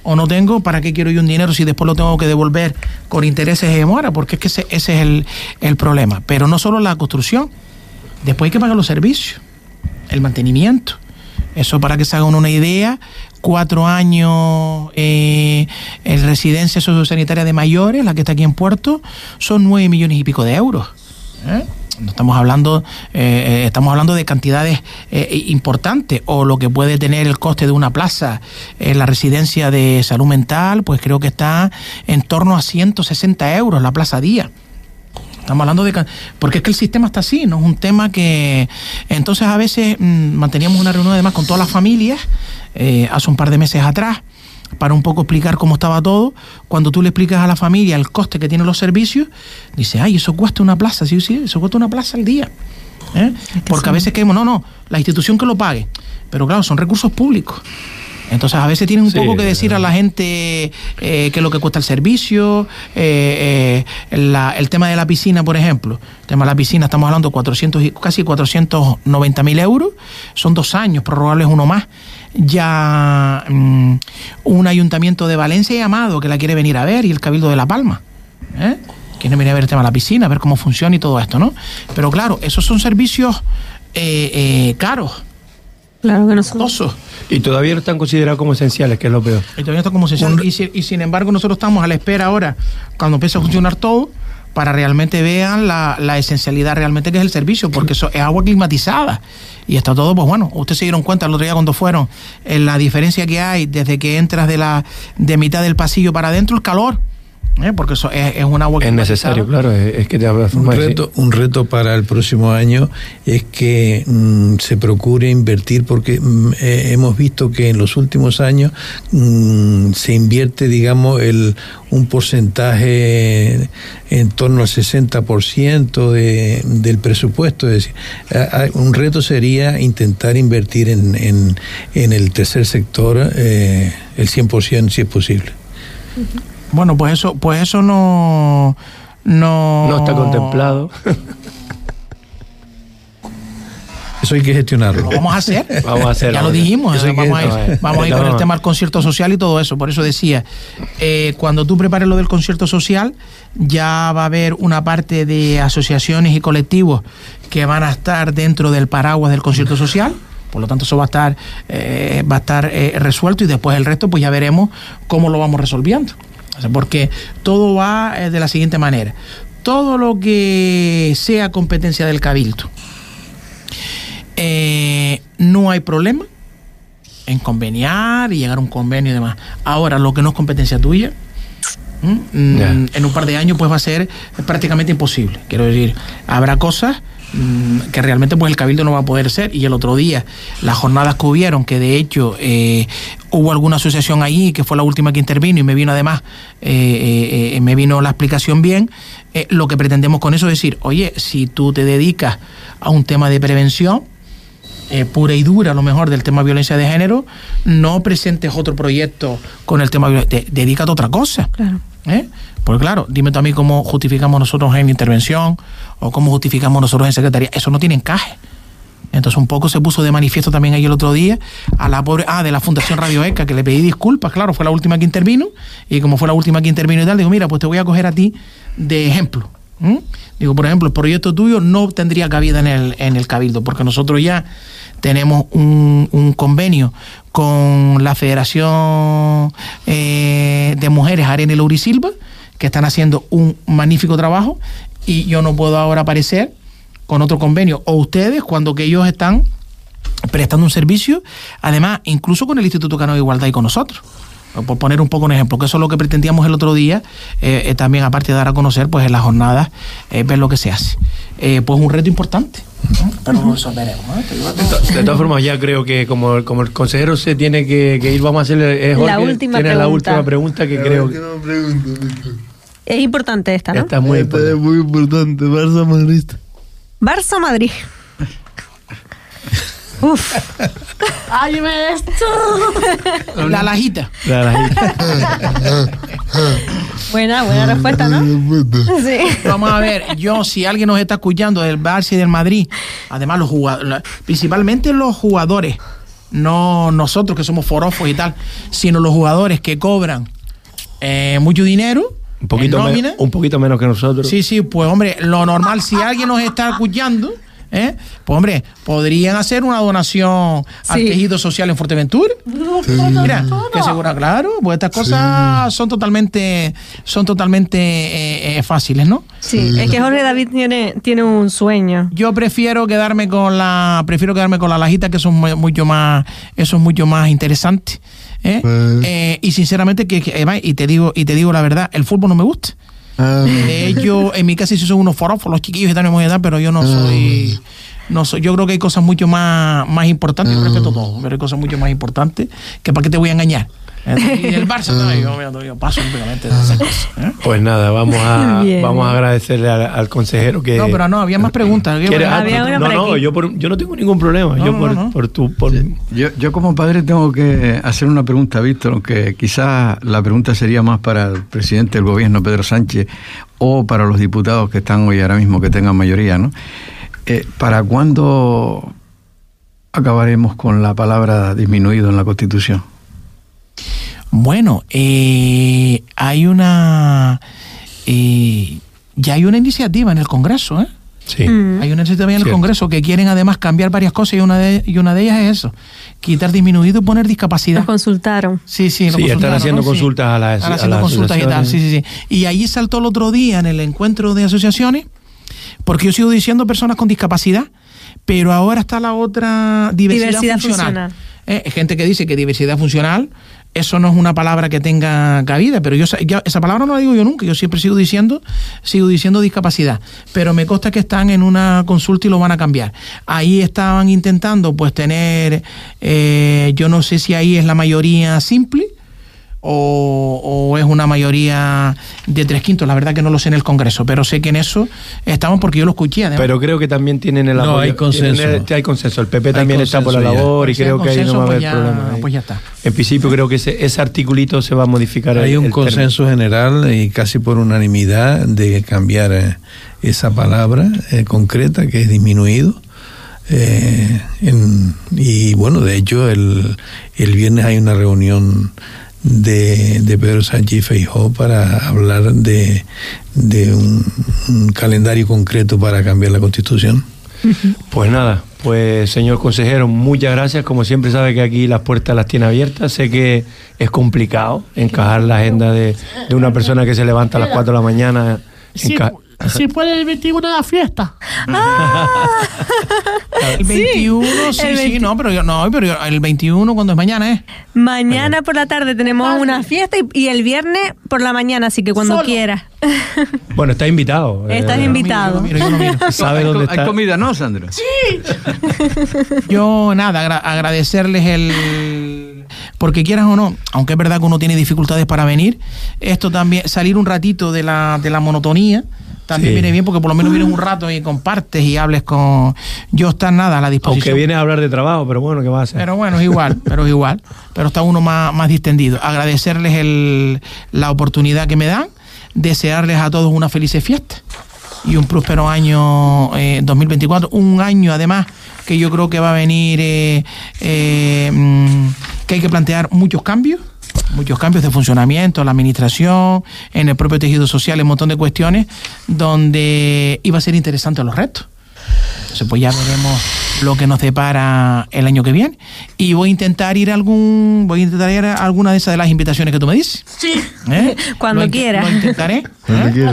o no tengo, ¿para qué quiero yo un dinero si después lo tengo que devolver con intereses de demora? Porque es que ese, ese es el, el problema. Pero no solo la construcción, Después hay que pagar los servicios, el mantenimiento. Eso para que se hagan una idea, cuatro años eh, en residencia sociosanitaria de mayores, la que está aquí en Puerto, son nueve millones y pico de euros. ¿eh? No estamos hablando, eh, eh, estamos hablando de cantidades eh, importantes, o lo que puede tener el coste de una plaza en la residencia de salud mental, pues creo que está en torno a 160 euros la plaza día. Estamos hablando de... Porque es que el sistema está así, ¿no? Es un tema que... Entonces a veces mm, manteníamos una reunión además con todas las familias, eh, hace un par de meses atrás, para un poco explicar cómo estaba todo. Cuando tú le explicas a la familia el coste que tienen los servicios, dice, ay, eso cuesta una plaza, sí, sí, eso cuesta una plaza al día. ¿eh? Porque a veces queremos, no, no, la institución que lo pague. Pero claro, son recursos públicos. Entonces a veces tienen un Sí, poco que decir a la gente eh, qué es lo que cuesta el servicio, eh, eh, la- el tema de la piscina, por ejemplo. El tema de la piscina, estamos hablando de 400 y- casi 490 mil euros, son dos años, prorrogables uno más. Ya mm, un ayuntamiento de Valencia y Amado que la quiere venir a ver y el Cabildo de La Palma. ¿eh? Quiere venir a ver el tema de la piscina, a ver cómo funciona y todo esto, ¿no? Pero claro, esos son servicios eh, eh, caros, Claro que no son. Y todavía no están considerados como esenciales, que es lo peor. Y todavía está como se llama. y, si- y sin embargo, nosotros estamos a la espera ahora, cuando empiece a funcionar todo, para realmente vean la, la esencialidad realmente que es el servicio, porque eso es agua climatizada. Y está todo, pues bueno, ustedes se dieron cuenta el otro día cuando fueron, en la diferencia que hay desde que entras de la de mitad del pasillo para adentro, el calor. ¿Eh? porque eso es, es un agua Es necesario, claro, es, es que te hablas Un reto, un reto para el próximo año es que mm, se procure invertir, porque mm, eh, hemos visto que en los últimos años mm, se invierte, digamos, el, un porcentaje en torno al 60% de, del presupuesto. Es decir, un reto sería intentar invertir en, en, en el tercer sector eh, el 100% si es posible. Bueno, pues eso, pues eso no, no, No está contemplado. Eso hay que gestionarlo. Lo vamos a hacer. Vamos a hacerlo. Ya lo dijimos. Eso hay que- vamos, a ir, vamos a ir con No, el tema del concierto social y todo eso. Por eso decía, eh, cuando tú prepares lo del concierto social, ya va a haber una parte de asociaciones y colectivos que van a estar dentro del paraguas del concierto social. Por lo tanto, eso va a estar, eh, va a estar eh, resuelto y después el resto, pues ya veremos cómo lo vamos resolviendo. Porque todo va eh, de la siguiente manera. Todo lo que sea competencia del cabildo, eh, no hay problema en conveniar y llegar a un convenio y demás. Ahora, lo que no es competencia tuya. Mm, en un par de años pues va a ser prácticamente imposible. Quiero decir, habrá cosas que realmente pues el cabildo no va a poder ser y el otro día las jornadas que hubieron que de hecho eh, hubo alguna asociación allí que fue la última que intervino y me vino además eh, eh, me vino la explicación bien lo que pretendemos con eso es decir oye si tú te dedicas a un tema de prevención pura y dura, a lo mejor, del tema violencia de género, no presentes otro proyecto con el tema violencia. Dedícate a otra cosa. Claro. ¿Eh? Porque claro, dime tú a mí cómo justificamos nosotros en intervención o cómo justificamos nosotros en secretaría. Eso no tiene encaje. Entonces un poco se puso de manifiesto también ahí el otro día a la pobre, ah, de la Fundación Radio ECA, que le pedí disculpas, claro, fue la última que intervino, y como fue la última que intervino y tal, digo, mira, pues te voy a coger a ti de ejemplo. Digo, por ejemplo, el proyecto tuyo no tendría cabida en el, en el Cabildo, porque nosotros ya tenemos un, un convenio con la Federación eh, de Mujeres Arena y Laurisilva, que están haciendo un magnífico trabajo, y yo no puedo ahora aparecer con otro convenio, o ustedes, cuando que ellos están prestando un servicio, además, incluso con el Instituto Cano de Igualdad y con nosotros. Por poner un poco un ejemplo, que eso es lo que pretendíamos el otro día, eh, eh, también aparte de dar a conocer, pues en las jornadas, eh, ver lo que se hace. Eh, pues un reto importante, ¿no? pero lo resolveremos. ¿eh? Todos. De todas formas, ya creo que como, como el consejero se tiene que, que ir, vamos a hacerle. es La última tiene la pregunta. última pregunta que creo. Es importante esta, ¿no? está muy Esta es importante. muy importante. Barça madrista. Barça Madrid. Uf. Ay, me esto. La lajita. La- la- Buena, buena respuesta, ¿no? Sí. Vamos a ver, yo, si alguien nos está escuchando del Barça y del Madrid, además los jugadores, principalmente los jugadores, no nosotros que somos forofos y tal, sino los jugadores que cobran eh, mucho dinero, un, poquito en nómina. un poquito menos que nosotros. Sí, sí, pues hombre, lo normal, si alguien nos está escuchando, ¿eh? pues hombre, podrían hacer una donación al tejido social en Fuerteventura. Mira, que segura, claro, pues estas cosas son totalmente, son totalmente eh, eh, fáciles, ¿no? Sí, es que Jorge David tiene, tiene un sueño. Yo prefiero quedarme con la, prefiero quedarme con la lajita, que eso es mu- mucho más, eso es mucho más interesante. ¿eh? Pues- Eh, y sinceramente que, que, y te digo, y te digo la verdad, el fútbol no me gusta. Ah, De hecho, en mi casa sí son unos forofos, los chiquillos y tal, muy edad, pero yo no soy. No soy, yo creo que hay cosas mucho más, más importantes, yo respeto todo, pero hay cosas mucho más importantes que para qué te voy a engañar. Y el Barça, no, yo, yo- yo paso únicamente de esas cosas. ¿eh? Pues nada, vamos a, Bien. vamos a agradecerle al, al consejero que. No, pero no, había más preguntas. Había una no, no, yo, por- yo no tengo ningún problema. No, yo no, por, no. por tu. Por, Yo, yo como padre tengo que hacer una pregunta, Víctor, aunque quizás la pregunta sería más para el presidente del gobierno, Pedro Sánchez, o para los diputados que están hoy ahora mismo, que tengan mayoría, ¿no? Eh, ¿Para cuándo acabaremos con la palabra disminuido en la Constitución? Bueno, eh, hay una. eh, ya hay una iniciativa en el Congreso, ¿eh? sí. Mm. Hay una iniciativa en el Cierto. Congreso que quieren además cambiar varias cosas y una de, y una de ellas es eso: quitar disminuido y poner discapacidad. Nos consultaron. Sí, sí, lo Sí, están haciendo ¿no? Sí. consultas a las- Están a haciendo las consultas y tal, sí, sí, sí. Y allí saltó el otro día en el encuentro de asociaciones, porque yo sigo diciendo personas con discapacidad, pero ahora está la otra diversidad, Diversidad funcional. funcional. Eh, gente que dice que diversidad funcional eso no es una palabra que tenga cabida, pero yo, sa- yo- esa palabra no la digo yo nunca, yo siempre sigo diciendo, sigo diciendo discapacidad, pero me consta que están en una consulta y lo van a cambiar. Ahí estaban intentando pues tener, eh, yo no sé si ahí es la mayoría simple o, o es una mayoría de tres quintos, la verdad que no lo sé en el Congreso, pero sé que en eso estamos porque yo lo escuché además. Pero creo que también tienen el No, apoyo. hay consenso. el- hay consenso. El PP también está por la labor y creo que ahí no va a pues haber ya- problema. ahí. pues ya está. En principio creo que ese, ese articulito se va a modificar. el- Hay un el término. consenso general y casi por unanimidad de cambiar eh, esa palabra eh, concreta que es disminuido. Eh, en- y bueno, de hecho, el, el viernes hay una reunión de, de Pedro Sánchez y Feijóo para hablar de, de un, un calendario concreto para cambiar la constitución. Pues nada, pues señor consejero, muchas gracias. Como siempre sabe que aquí las puertas las tiene abiertas. Sé que es complicado encajar la agenda de, de una persona que se levanta a las 4 de la mañana. Enca- si puede el 21 de la fiesta. El 21, sí, el sí, 20. no, pero yo, no, pero yo- el 21 cuando es mañana, ¿eh? Mañana por la tarde tenemos una fiesta y, y el viernes por la mañana, así que cuando Solo. quieras. Bueno, está invitado. Estás Eh, invitado. Mira, yo no miro. ¿Sabe hay, dónde co- hay está? comida, ¿no, Sandra? Yo, nada, agra- agradecerles el. Porque quieras o no, aunque es verdad que uno tiene dificultades para venir, esto también, salir un ratito de la, de la monotonía, también Sí. viene bien porque por lo menos vienes un rato y compartes y hables con. Yo estar nada a la disposición. Aunque vienes a hablar de trabajo, pero bueno, ¿qué va a hacer? Pero bueno, es igual, pero es igual. Pero está uno más, más distendido. Agradecerles el, la oportunidad que me dan, desearles a todos una feliz fiesta y un próspero año eh, 2024. Un año además que yo creo que va a venir, eh, eh, mm, que hay que plantear muchos cambios. Muchos cambios de funcionamiento, en la administración, en el propio tejido social, un montón de cuestiones donde iba a ser interesante los retos. Entonces, pues ya veremos lo que nos depara el año que viene. Y voy a intentar ir a algún, voy a intentar ir a alguna de esas de las invitaciones que tú me dices. Sí. ¿eh? Cuando Lo inte- quiera. Lo intentaré. ¿eh?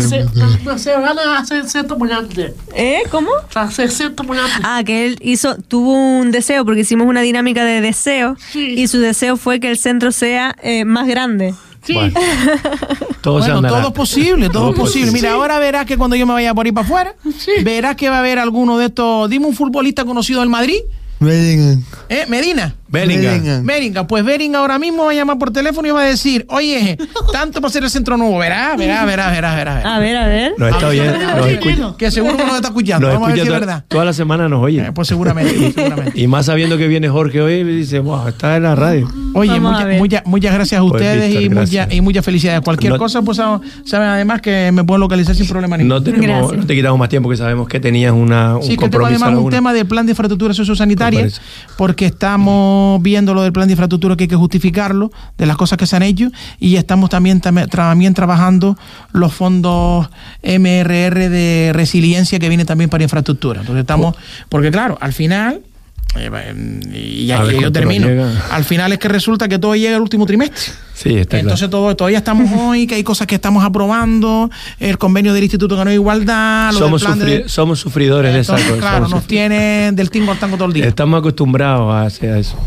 hace ganas de hacer centro muy grande. ¿Eh? ¿Cómo? Hacer centro muy grande. Ah, que él hizo, tuvo un deseo, porque hicimos una dinámica de deseo, Sí. y su deseo fue que el centro sea eh, más grande. Sí. Bueno, todo se Bueno, todo es posible, todo, Todo es posible. posible. Mira, ahora verás que cuando yo me vaya por ir para afuera, verás que va a haber alguno de estos. Dime un futbolista conocido del Madrid. ¿eh? Medina. Bellingham. Beringa, pues Beringa ahora mismo va a llamar por teléfono y va a decir, oye, tanto para ser el centro nuevo, verás, verás, verás, verás. verás. A ver, a ver. Nos está oyendo, nos escucha, Que seguro que nos está escuchando, nos vamos a ver si es toda, verdad. toda la semana nos oye. Eh, pues seguramente, seguramente. Y más sabiendo que viene Jorge hoy, dice, wow, está en la radio. Oye, mucha- muchas gracias a Pues, ustedes Víctor, y, gracias. mucha- y muchas felicidades. Cualquier No- cosa, pues sa- saben además que me pueden localizar sin problema ninguno. No, tenemos, no te quitamos más tiempo que sabemos que tenías una, un Sí, que tengo además un tema de plan de infraestructura sociosanitaria, porque estamos viendo lo del plan de infraestructura que hay que justificarlo, de las cosas que se han hecho, y estamos también, tam- también trabajando los fondos MRR de resiliencia que viene también para infraestructura. Entonces estamos, porque claro, al final, y ya A ver y yo cuánto nos termino, al final es que resulta que todo llega el último trimestre. Sí, está Entonces todo, todavía estamos hoy, que hay cosas que estamos aprobando, el convenio del Instituto Ganó Igualdad, claro. lo somos, del plan de- sufri- somos sufridores de esa cosa. claro, nos sufri- tiene del tingo al tango todo el día. Estamos acostumbrados a hacer eso.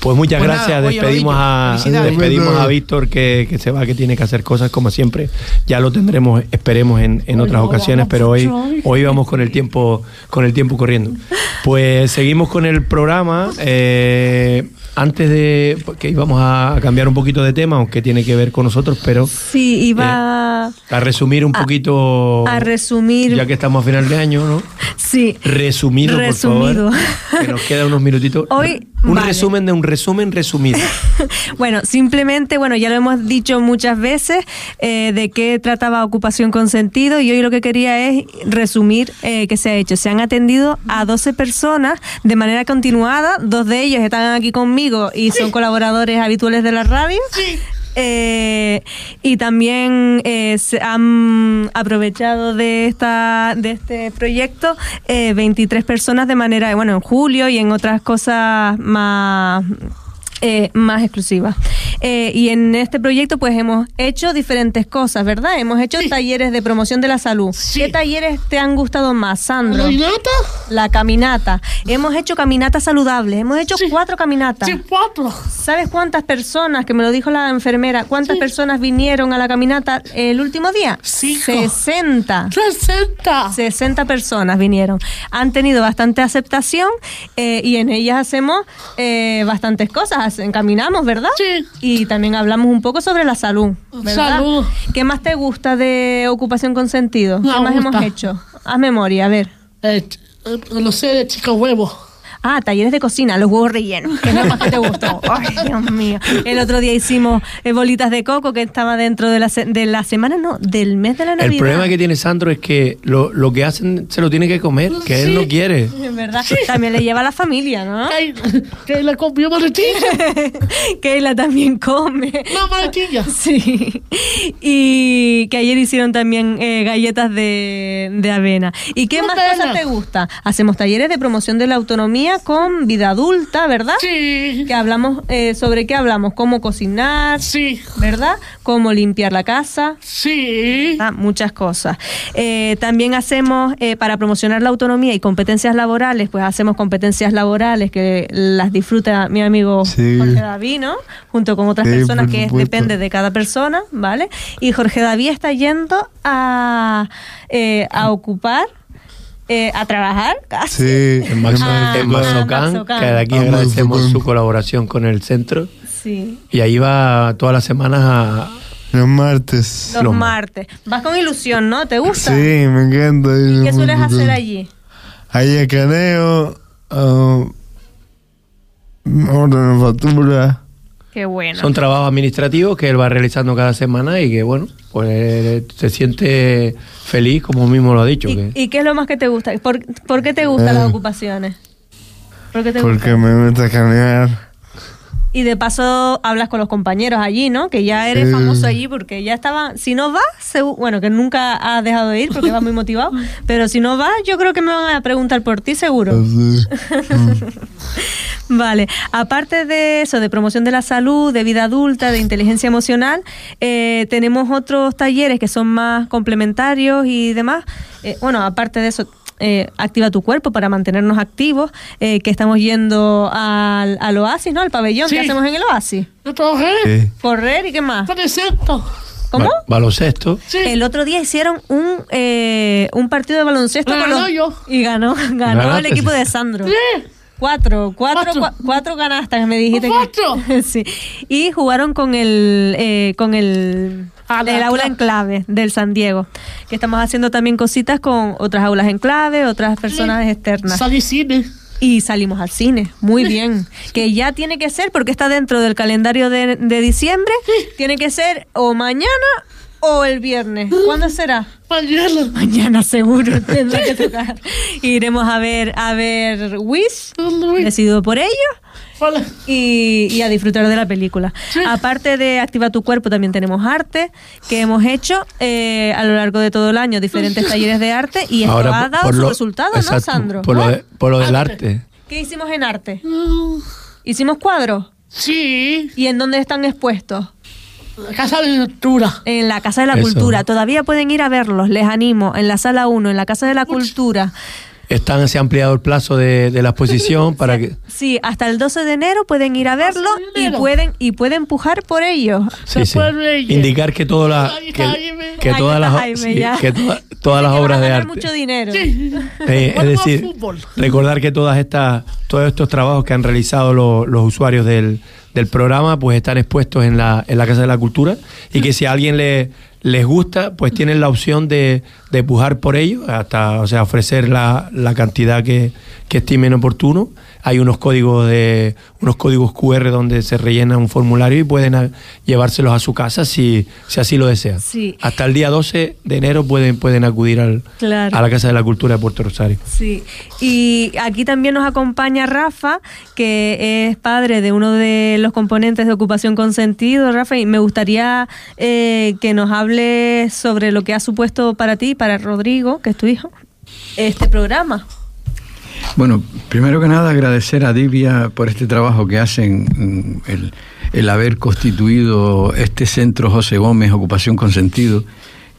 Pues muchas Pues gracias. nada, despedimos a despedimos a Víctor que, que se va, que tiene que hacer cosas como siempre. Ya lo tendremos, esperemos en, en otras ocasiones, pero hoy, hoy vamos con el tiempo, con el tiempo corriendo. Pues seguimos con el programa. eh, antes de que íbamos a cambiar un poquito de tema, aunque tiene que ver con nosotros, pero Sí, iba a resumir un poquito. a resumir. Ya que estamos a final de año, ¿no? Sí. Resumido, Resumido. por favor. Que nos quedan unos minutitos. Hoy, un vale. resumen de un resumen resumido. Bueno, simplemente, bueno, ya lo hemos dicho muchas veces, eh, de qué trataba ocupación con sentido y hoy lo que quería es resumir eh, qué se ha hecho. Se han atendido a 12 personas de manera continuada, dos de ellos están aquí conmigo y son colaboradores habituales de la radio. Eh, y también eh, se han aprovechado de esta de este proyecto eh, 23 personas de manera bueno en julio y en otras cosas más eh, más exclusivas. Eh, y en este proyecto pues hemos hecho diferentes cosas, ¿verdad? Hemos hecho talleres de promoción de la salud. Sí. ¿Qué talleres te han gustado más, Sandro? ¿La caminata? La caminata. Hemos hecho caminatas saludables. Hemos hecho Sí. cuatro caminatas. Sí, cuatro. ¿Sabes cuántas personas, que me lo dijo la enfermera, cuántas Sí. personas vinieron a la caminata el último día? Cinco. 60. 60. 60 personas vinieron. Han tenido bastante aceptación eh, y en ellas hacemos eh, bastantes cosas. Hacen- Caminamos, ¿verdad? Sí. Y también hablamos un poco sobre la salud. ¿verdad? Salud. ¿Qué más te gusta de ocupación con sentido? Me ¿Qué más hemos hecho? Haz memoria, a ver. Eh, eh, no sé, de chica huevo. Ah, talleres de cocina, los huevos rellenos, que es lo más que te gustó. Ay, Dios mío. El otro día hicimos eh, bolitas de coco que estaba dentro de la, se- de la semana, no, del mes de la Navidad. El problema que tiene Sandro es que lo, lo que hacen se lo tiene que comer, que él no quiere. Es verdad. También le lleva a la familia, ¿no? Ay, que le comió maletilla. Keila también come. No, maletilla. Sí. Y que ayer hicieron también eh, galletas de, de avena. ¿Y qué No más cosas te gusta? Hacemos talleres de promoción de la autonomía con vida adulta, ¿verdad? Sí. Que hablamos, eh, ¿sobre qué hablamos? Cómo cocinar, Sí. ¿verdad? Cómo limpiar la casa. Sí. Ah, muchas cosas. Eh, también hacemos, eh, para promocionar la autonomía y competencias laborales, pues hacemos competencias laborales que las disfruta mi amigo Sí. Jorge David, ¿no? Junto con otras Sí, personas que depende de cada persona, ¿vale? Y Jorge David está yendo a, eh, a ocupar, eh, a trabajar casi. Sí, En, Ah, en Mazocán, Mazocán. que de aquí Ah, agradecemos su colaboración con el centro. Sí. Y ahí va todas las semanas a... los martes. Los Los martes. Vas con ilusión, ¿no? ¿Te gusta? Sí, me encanta. ¿Y qué sueles hacer allí? Ahí escaneo, uh, orden factura. Qué bueno. Son trabajos administrativos que él va realizando cada semana y que, bueno, pues se siente feliz, como mismo lo ha dicho. ¿Y, que y qué es lo más que te gusta? ¿Por, por qué te gustan Eh. las ocupaciones? ¿Por qué te Porque gustan? me gusta escanear. Y de paso hablas con los compañeros allí, ¿no? Que ya eres Sí. famoso allí porque ya estaba... Si no vas, bueno, que nunca has dejado de ir porque vas muy motivado, pero si no vas, yo creo que me van a preguntar por ti seguro. Así. Vale, aparte de eso, de promoción de la salud, de vida adulta, de inteligencia emocional, eh, tenemos otros talleres que son más complementarios y demás. Eh, bueno, aparte de eso, eh, activa tu cuerpo para mantenernos activos, eh, que estamos yendo al, al oasis, ¿no? Al pabellón Sí. que hacemos en el oasis. Sí. Correr y qué más. Con centro. ¿Cómo? ba- baloncesto. Sí. El otro día hicieron un eh, un partido de baloncesto Lo con ganó los- yo. y ganó ganó el equipo sí. de Sandro. Sí. Cuatro, cuatro, Cuatro. cua- cuatro canastas me dijiste. que- ¿Cuatro? sí. Y jugaron con el eh, con el, Ah, el aula en clave del San Diego. Que estamos haciendo también cositas con otras aulas en clave, otras personas externas. Salí cine. Y salimos al cine, muy bien. Que ya tiene que ser, porque está dentro del calendario de, de diciembre, tiene que ser o mañana o el viernes. ¿Cuándo será? Mañana. Mañana seguro tendrá que tocar. Iremos a ver a ver Wish, decidido por ellos, Vale. y, y a disfrutar de la película. Sí. Aparte de Activa tu cuerpo, también tenemos arte, que hemos hecho eh, a lo largo de todo el año, diferentes talleres de arte, y esto Ahora, ha dado por su lo- resultado, ¿no, Sandro? Por lo, de- por lo del Arte. arte. ¿Qué hicimos en arte? ¿Hicimos cuadros? Sí. ¿Y en dónde están expuestos? La casa de lectura. En la Casa de la Eso. Cultura. Todavía pueden ir a verlos, les animo, en la sala 1, en la Casa de la Cultura. Están, se ha ampliado el plazo de, de la exposición para que... Sí, hasta el 12 de enero pueden ir a verlo y pueden y pueden pujar por ellos. Se Sí, sí. Indicar que, toda la, que, que todas las, Jaime, sí, que toda- todas las Que van a obras de arte. mucho dinero. Sí. Eh, es decir, recordar que todas estas, todos estos trabajos que han realizado lo- los usuarios del, del programa, pues están expuestos en la, en la Casa de la Cultura y que si a alguien le, les gusta, pues tienen la opción de, de pujar por ello, hasta, o sea, ofrecer la, la cantidad que, que estimen oportuno. Hay unos códigos de unos códigos QR donde se rellena un formulario y pueden llevárselos a su casa si, si así lo desean. Sí. Hasta el día 12 de enero pueden, pueden acudir al, Claro. a la Casa de la Cultura de Puerto Rosario. Sí, y aquí también nos acompaña Rafa, que es padre de uno de los componentes de Ocupación con Sentido, Rafa, y me gustaría eh, que nos hable sobre lo que ha supuesto para ti, para Rodrigo, que es tu hijo, este programa. Bueno, primero que nada agradecer a Divia por este trabajo que hacen mm, el, haber constituido este centro José Gómez, Ocupación con Sentido.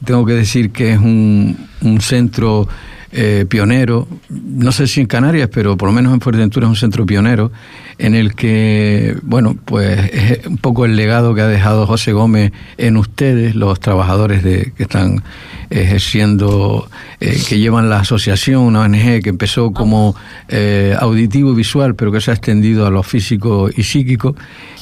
Tengo que decir que es un, un centro eh, pionero, no sé si en Canarias, pero por lo menos en Fuerteventura es un centro pionero en el que, bueno, pues es un poco el legado que ha dejado José Gómez en ustedes, los trabajadores de, que están ejerciendo, eh, que llevan la asociación, una ONG que empezó como eh, auditivo y visual, pero que se ha extendido a lo físico y psíquico,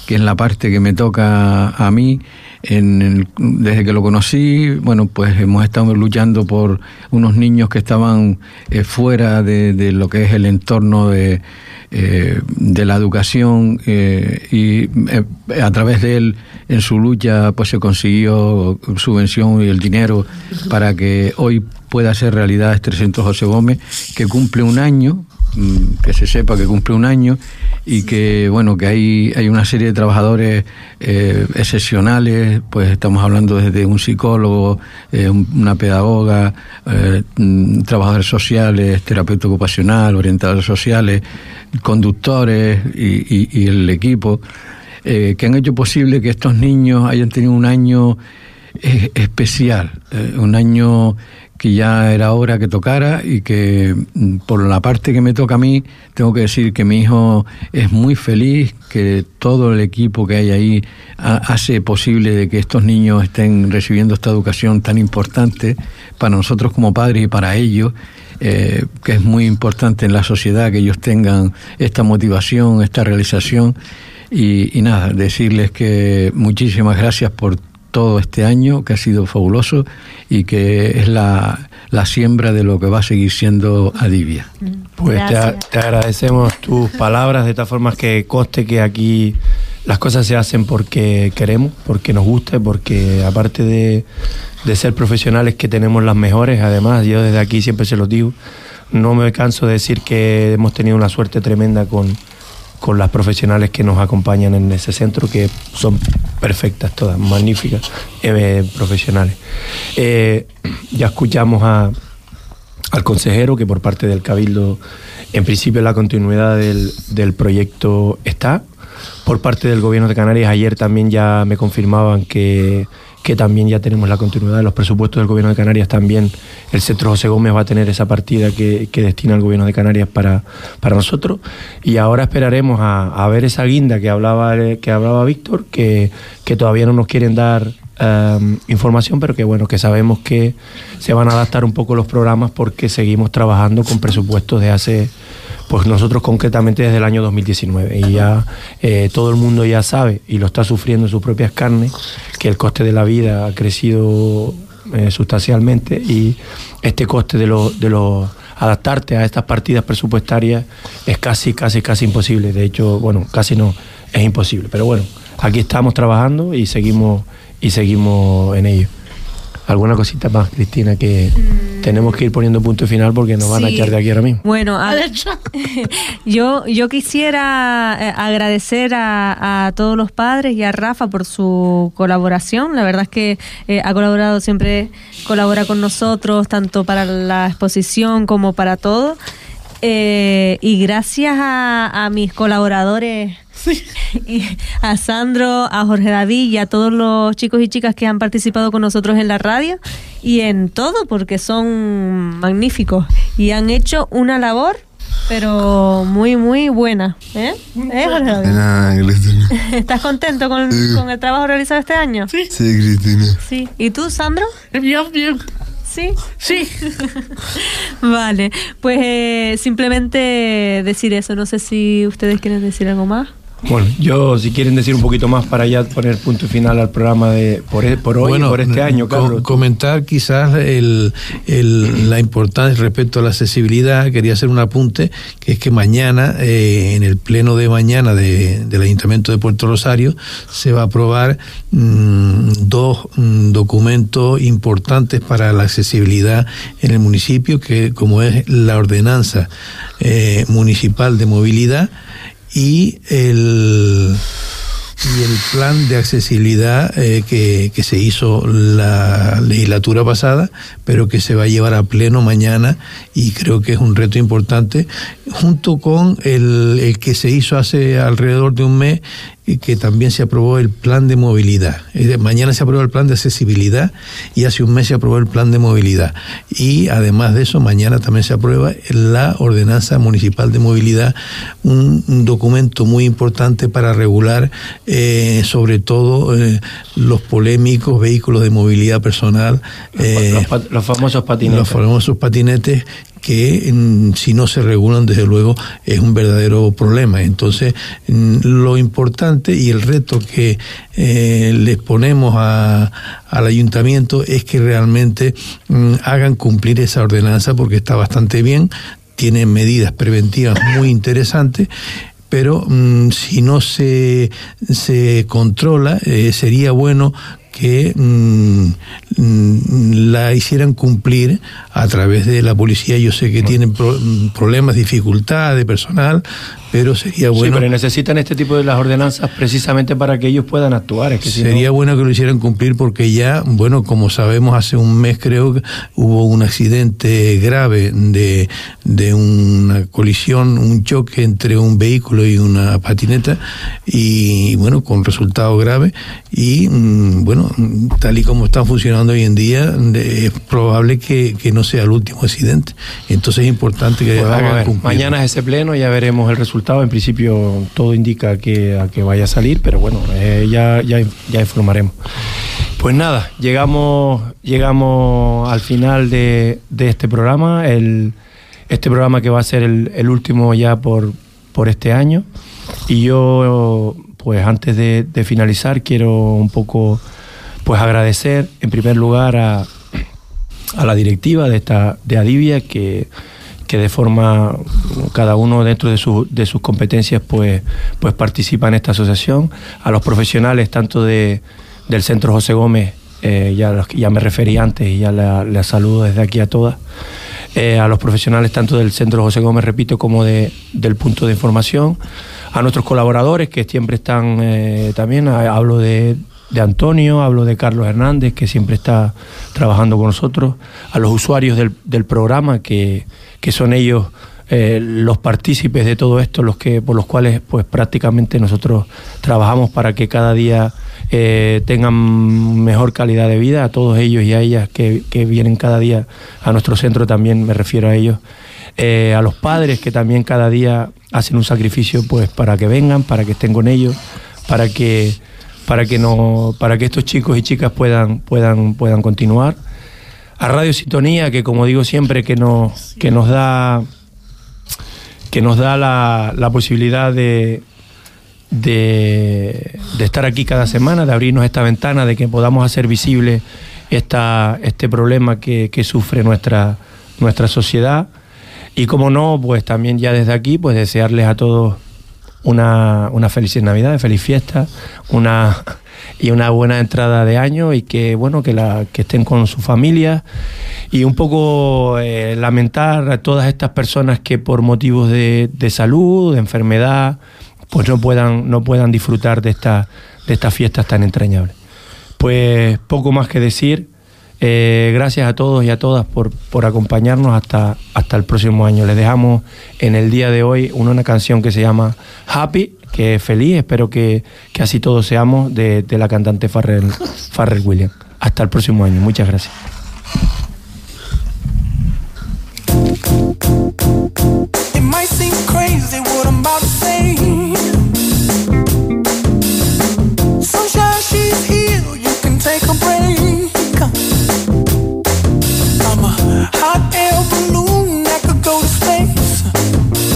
que es la parte que me toca a mí. En el- desde que lo conocí, bueno, pues hemos estado luchando por unos niños que estaban eh, fuera de, lo que es el entorno de, eh, la educación eh, y eh, a través de él, en su lucha, pues se consiguió subvención y el dinero para que hoy pueda ser realidad este centro José Gómez, que cumple un año, que se sepa que cumple un año y que bueno que hay hay una serie de trabajadores eh, excepcionales pues estamos hablando desde un psicólogo eh, un- una pedagoga eh, mm, trabajadores sociales terapeuta ocupacional orientadores sociales conductores y, y- y el equipo eh, que han hecho posible que estos niños hayan tenido un año especial un año que ya era hora que tocara y que mm, por la parte que me toca a mí, tengo que decir que mi hijo es muy feliz, que todo el equipo que hay ahí ha- hace posible de que estos niños estén recibiendo esta educación tan importante para nosotros como padres y para ellos. eh, que es muy importante en la sociedad que ellos tengan esta motivación, esta realización y, y nada, decirles que muchísimas gracias por todo este año, que ha sido fabuloso y que es la, la siembra de lo que va a seguir siendo Adivia. Pues te, te agradecemos tus palabras, de tal forma que coste que aquí las cosas se hacen porque queremos, porque nos gusta, y porque aparte de, de ser profesionales que tenemos las mejores, además yo desde aquí siempre se los digo, no me canso de decir que hemos tenido una suerte tremenda con, con las profesionales que nos acompañan en ese centro, que son perfectas todas, magníficas eh, profesionales. Eh, ya escuchamos a, al consejero que por parte del Cabildo, en principio la continuidad del, del proyecto está. Por parte del Gobierno de Canarias, ayer también ya me confirmaban que, que también ya tenemos la continuidad de los presupuestos del Gobierno de Canarias. También el Centro José Gómez va a tener esa partida que, que destina el Gobierno de Canarias para, para nosotros. Y ahora esperaremos a, ver esa guinda que hablaba, que hablaba Víctor, que, que todavía no nos quieren dar eh, información, pero que bueno, que sabemos que se van a adaptar un poco los programas porque seguimos trabajando con presupuestos de hace, pues nosotros concretamente desde el año 2019 y ya eh, todo el mundo ya sabe y lo está sufriendo en sus propias carnes que el coste de la vida ha crecido eh, sustancialmente y este coste de los de los adaptarte a estas partidas presupuestarias es casi casi casi imposible. De hecho bueno casi no es imposible. Pero bueno aquí estamos trabajando y seguimos y seguimos en ello. ¿Alguna cosita más, Cristina, que tenemos que ir poniendo punto y final porque nos van a echar de aquí ahora mismo? Bueno, a- yo, yo quisiera eh, agradecer a, a todos los padres y a Rafa por su colaboración. La verdad es que eh, ha colaborado siempre, colabora con nosotros, tanto para la exposición como para todo. Eh, y gracias a, a mis colaboradores, y a Sandro, a Jorge David y a todos los chicos y chicas que han participado con nosotros en la radio y en todo, porque son magníficos y han hecho una labor, pero muy, muy buena. ¿Eh? ¿Eh, Jorge David? Nada, Cristina. ¿Estás contento con, con el trabajo realizado este año? Sí. Sí, Cristina. Sí. ¿Y tú, Sandro? Bien, bien. Sí. Sí. Vale, pues eh, simplemente decir eso. No sé si ustedes quieren decir algo más. Bueno, yo si quieren decir un poquito más para ya poner punto final al programa de por, e- por hoy y por este año, co- Carlos. comentar quizás el, el- la importancia respecto a la accesibilidad. Quería hacer un apunte, que es que mañana, eh, en el pleno de mañana de- del Ayuntamiento de Puerto Rosario, se va a aprobar mm, dos mm, documentos importantes para la accesibilidad en el municipio, que como es la ordenanza eh, municipal de movilidad y el y el plan de accesibilidad eh, que, que se hizo la legislatura pasada, pero que se va a llevar a pleno mañana y creo que es un reto importante, junto con el, el que se hizo hace alrededor de un mes que también se aprobó el plan de movilidad. Mañana se aprueba el plan de accesibilidad y hace un mes se aprobó el plan de movilidad. Y además de eso, mañana también se aprueba la ordenanza municipal de movilidad, un, un documento muy importante para regular eh, sobre todo eh, los polémicos vehículos de movilidad personal. eh, los, pa- los famosos patinetes. los famosos patinetes que si no se regulan desde luego es un verdadero problema entonces mm, lo importante y el reto que eh, les ponemos a- al ayuntamiento es que realmente mm, hagan cumplir esa ordenanza porque está bastante bien tiene medidas preventivas muy interesantes pero mm, si no se, se controla, eh, sería bueno que mm, mm, la hicieran cumplir a través de la policía. Yo sé que tienen pro- mm, problemas, dificultades de personal, pero sería bueno... sí, pero necesitan este tipo de las ordenanzas precisamente para que ellos puedan actuar. Es que si no- Sería bueno que lo hicieran cumplir porque ya, bueno, como sabemos, hace un mes creo que hubo un accidente grave de, de una colisión, un choque entre un vehículo y una patineta y, bueno, con resultado grave y, mm, bueno, tal y como están funcionando hoy en día, es probable que, que no sea el último accidente. Entonces es importante que Pues hagan cumplir. Mañana es ese pleno, ya veremos el resultado. En principio todo indica que, a que vaya a salir, pero bueno, eh, ya, ya, informaremos. Pues nada, llegamos, llegamos al final de, de este programa, el, este programa que va a ser el, el último ya por, por este año. Y yo, pues antes de, de finalizar, quiero un poco pues agradecer en primer lugar a, a la directiva de esta de Adivia que, que de forma cada uno dentro de, su- de sus competencias pues pues participa en esta asociación. A los profesionales tanto de del centro José Gómez eh, ya ya me referí antes y ya la- saludo desde aquí a todas eh, a los profesionales tanto del Centro José Gómez, repito, como de, del punto de información, a nuestros colaboradores que siempre están eh, también, hablo de, de Antonio, hablo de Carlos Hernández, que siempre está trabajando con nosotros, a los usuarios del, del programa, que, que son ellos eh, los partícipes de todo esto, los que, por los cuales pues prácticamente nosotros trabajamos para que cada día eh, tengan mejor calidad de vida, a todos ellos y a ellas que, que vienen cada día a nuestro centro también me refiero a ellos. Eh, a los padres que también cada día hacen un sacrificio pues para que vengan, para que estén con ellos, para que para que no para que estos chicos y chicas puedan puedan puedan continuar. A Radio Sintonía que como digo siempre que nos que nos da que nos da la, la posibilidad de, de, de estar aquí cada semana, de abrirnos esta ventana, de que podamos hacer visible esta, este problema que, que sufre nuestra, nuestra sociedad. Y como no, pues también ya desde aquí, pues desearles a todos una, una feliz Navidad, feliz fiesta, una y una buena entrada de año y que bueno que la que estén con su familia y un poco eh, lamentar a todas estas personas que por motivos de, de salud, de enfermedad, pues no puedan no puedan disfrutar de esta de estas fiestas tan entrañables. Pues poco más que decir. Eh, gracias a todos y a todas por, por acompañarnos hasta, hasta el próximo año. Les dejamos en el día de hoy una, canción que se llama Happy, que es feliz. Espero que, que así todos seamos de, la cantante Farrell, Farrell Williams. Hasta el próximo año. Muchas gracias.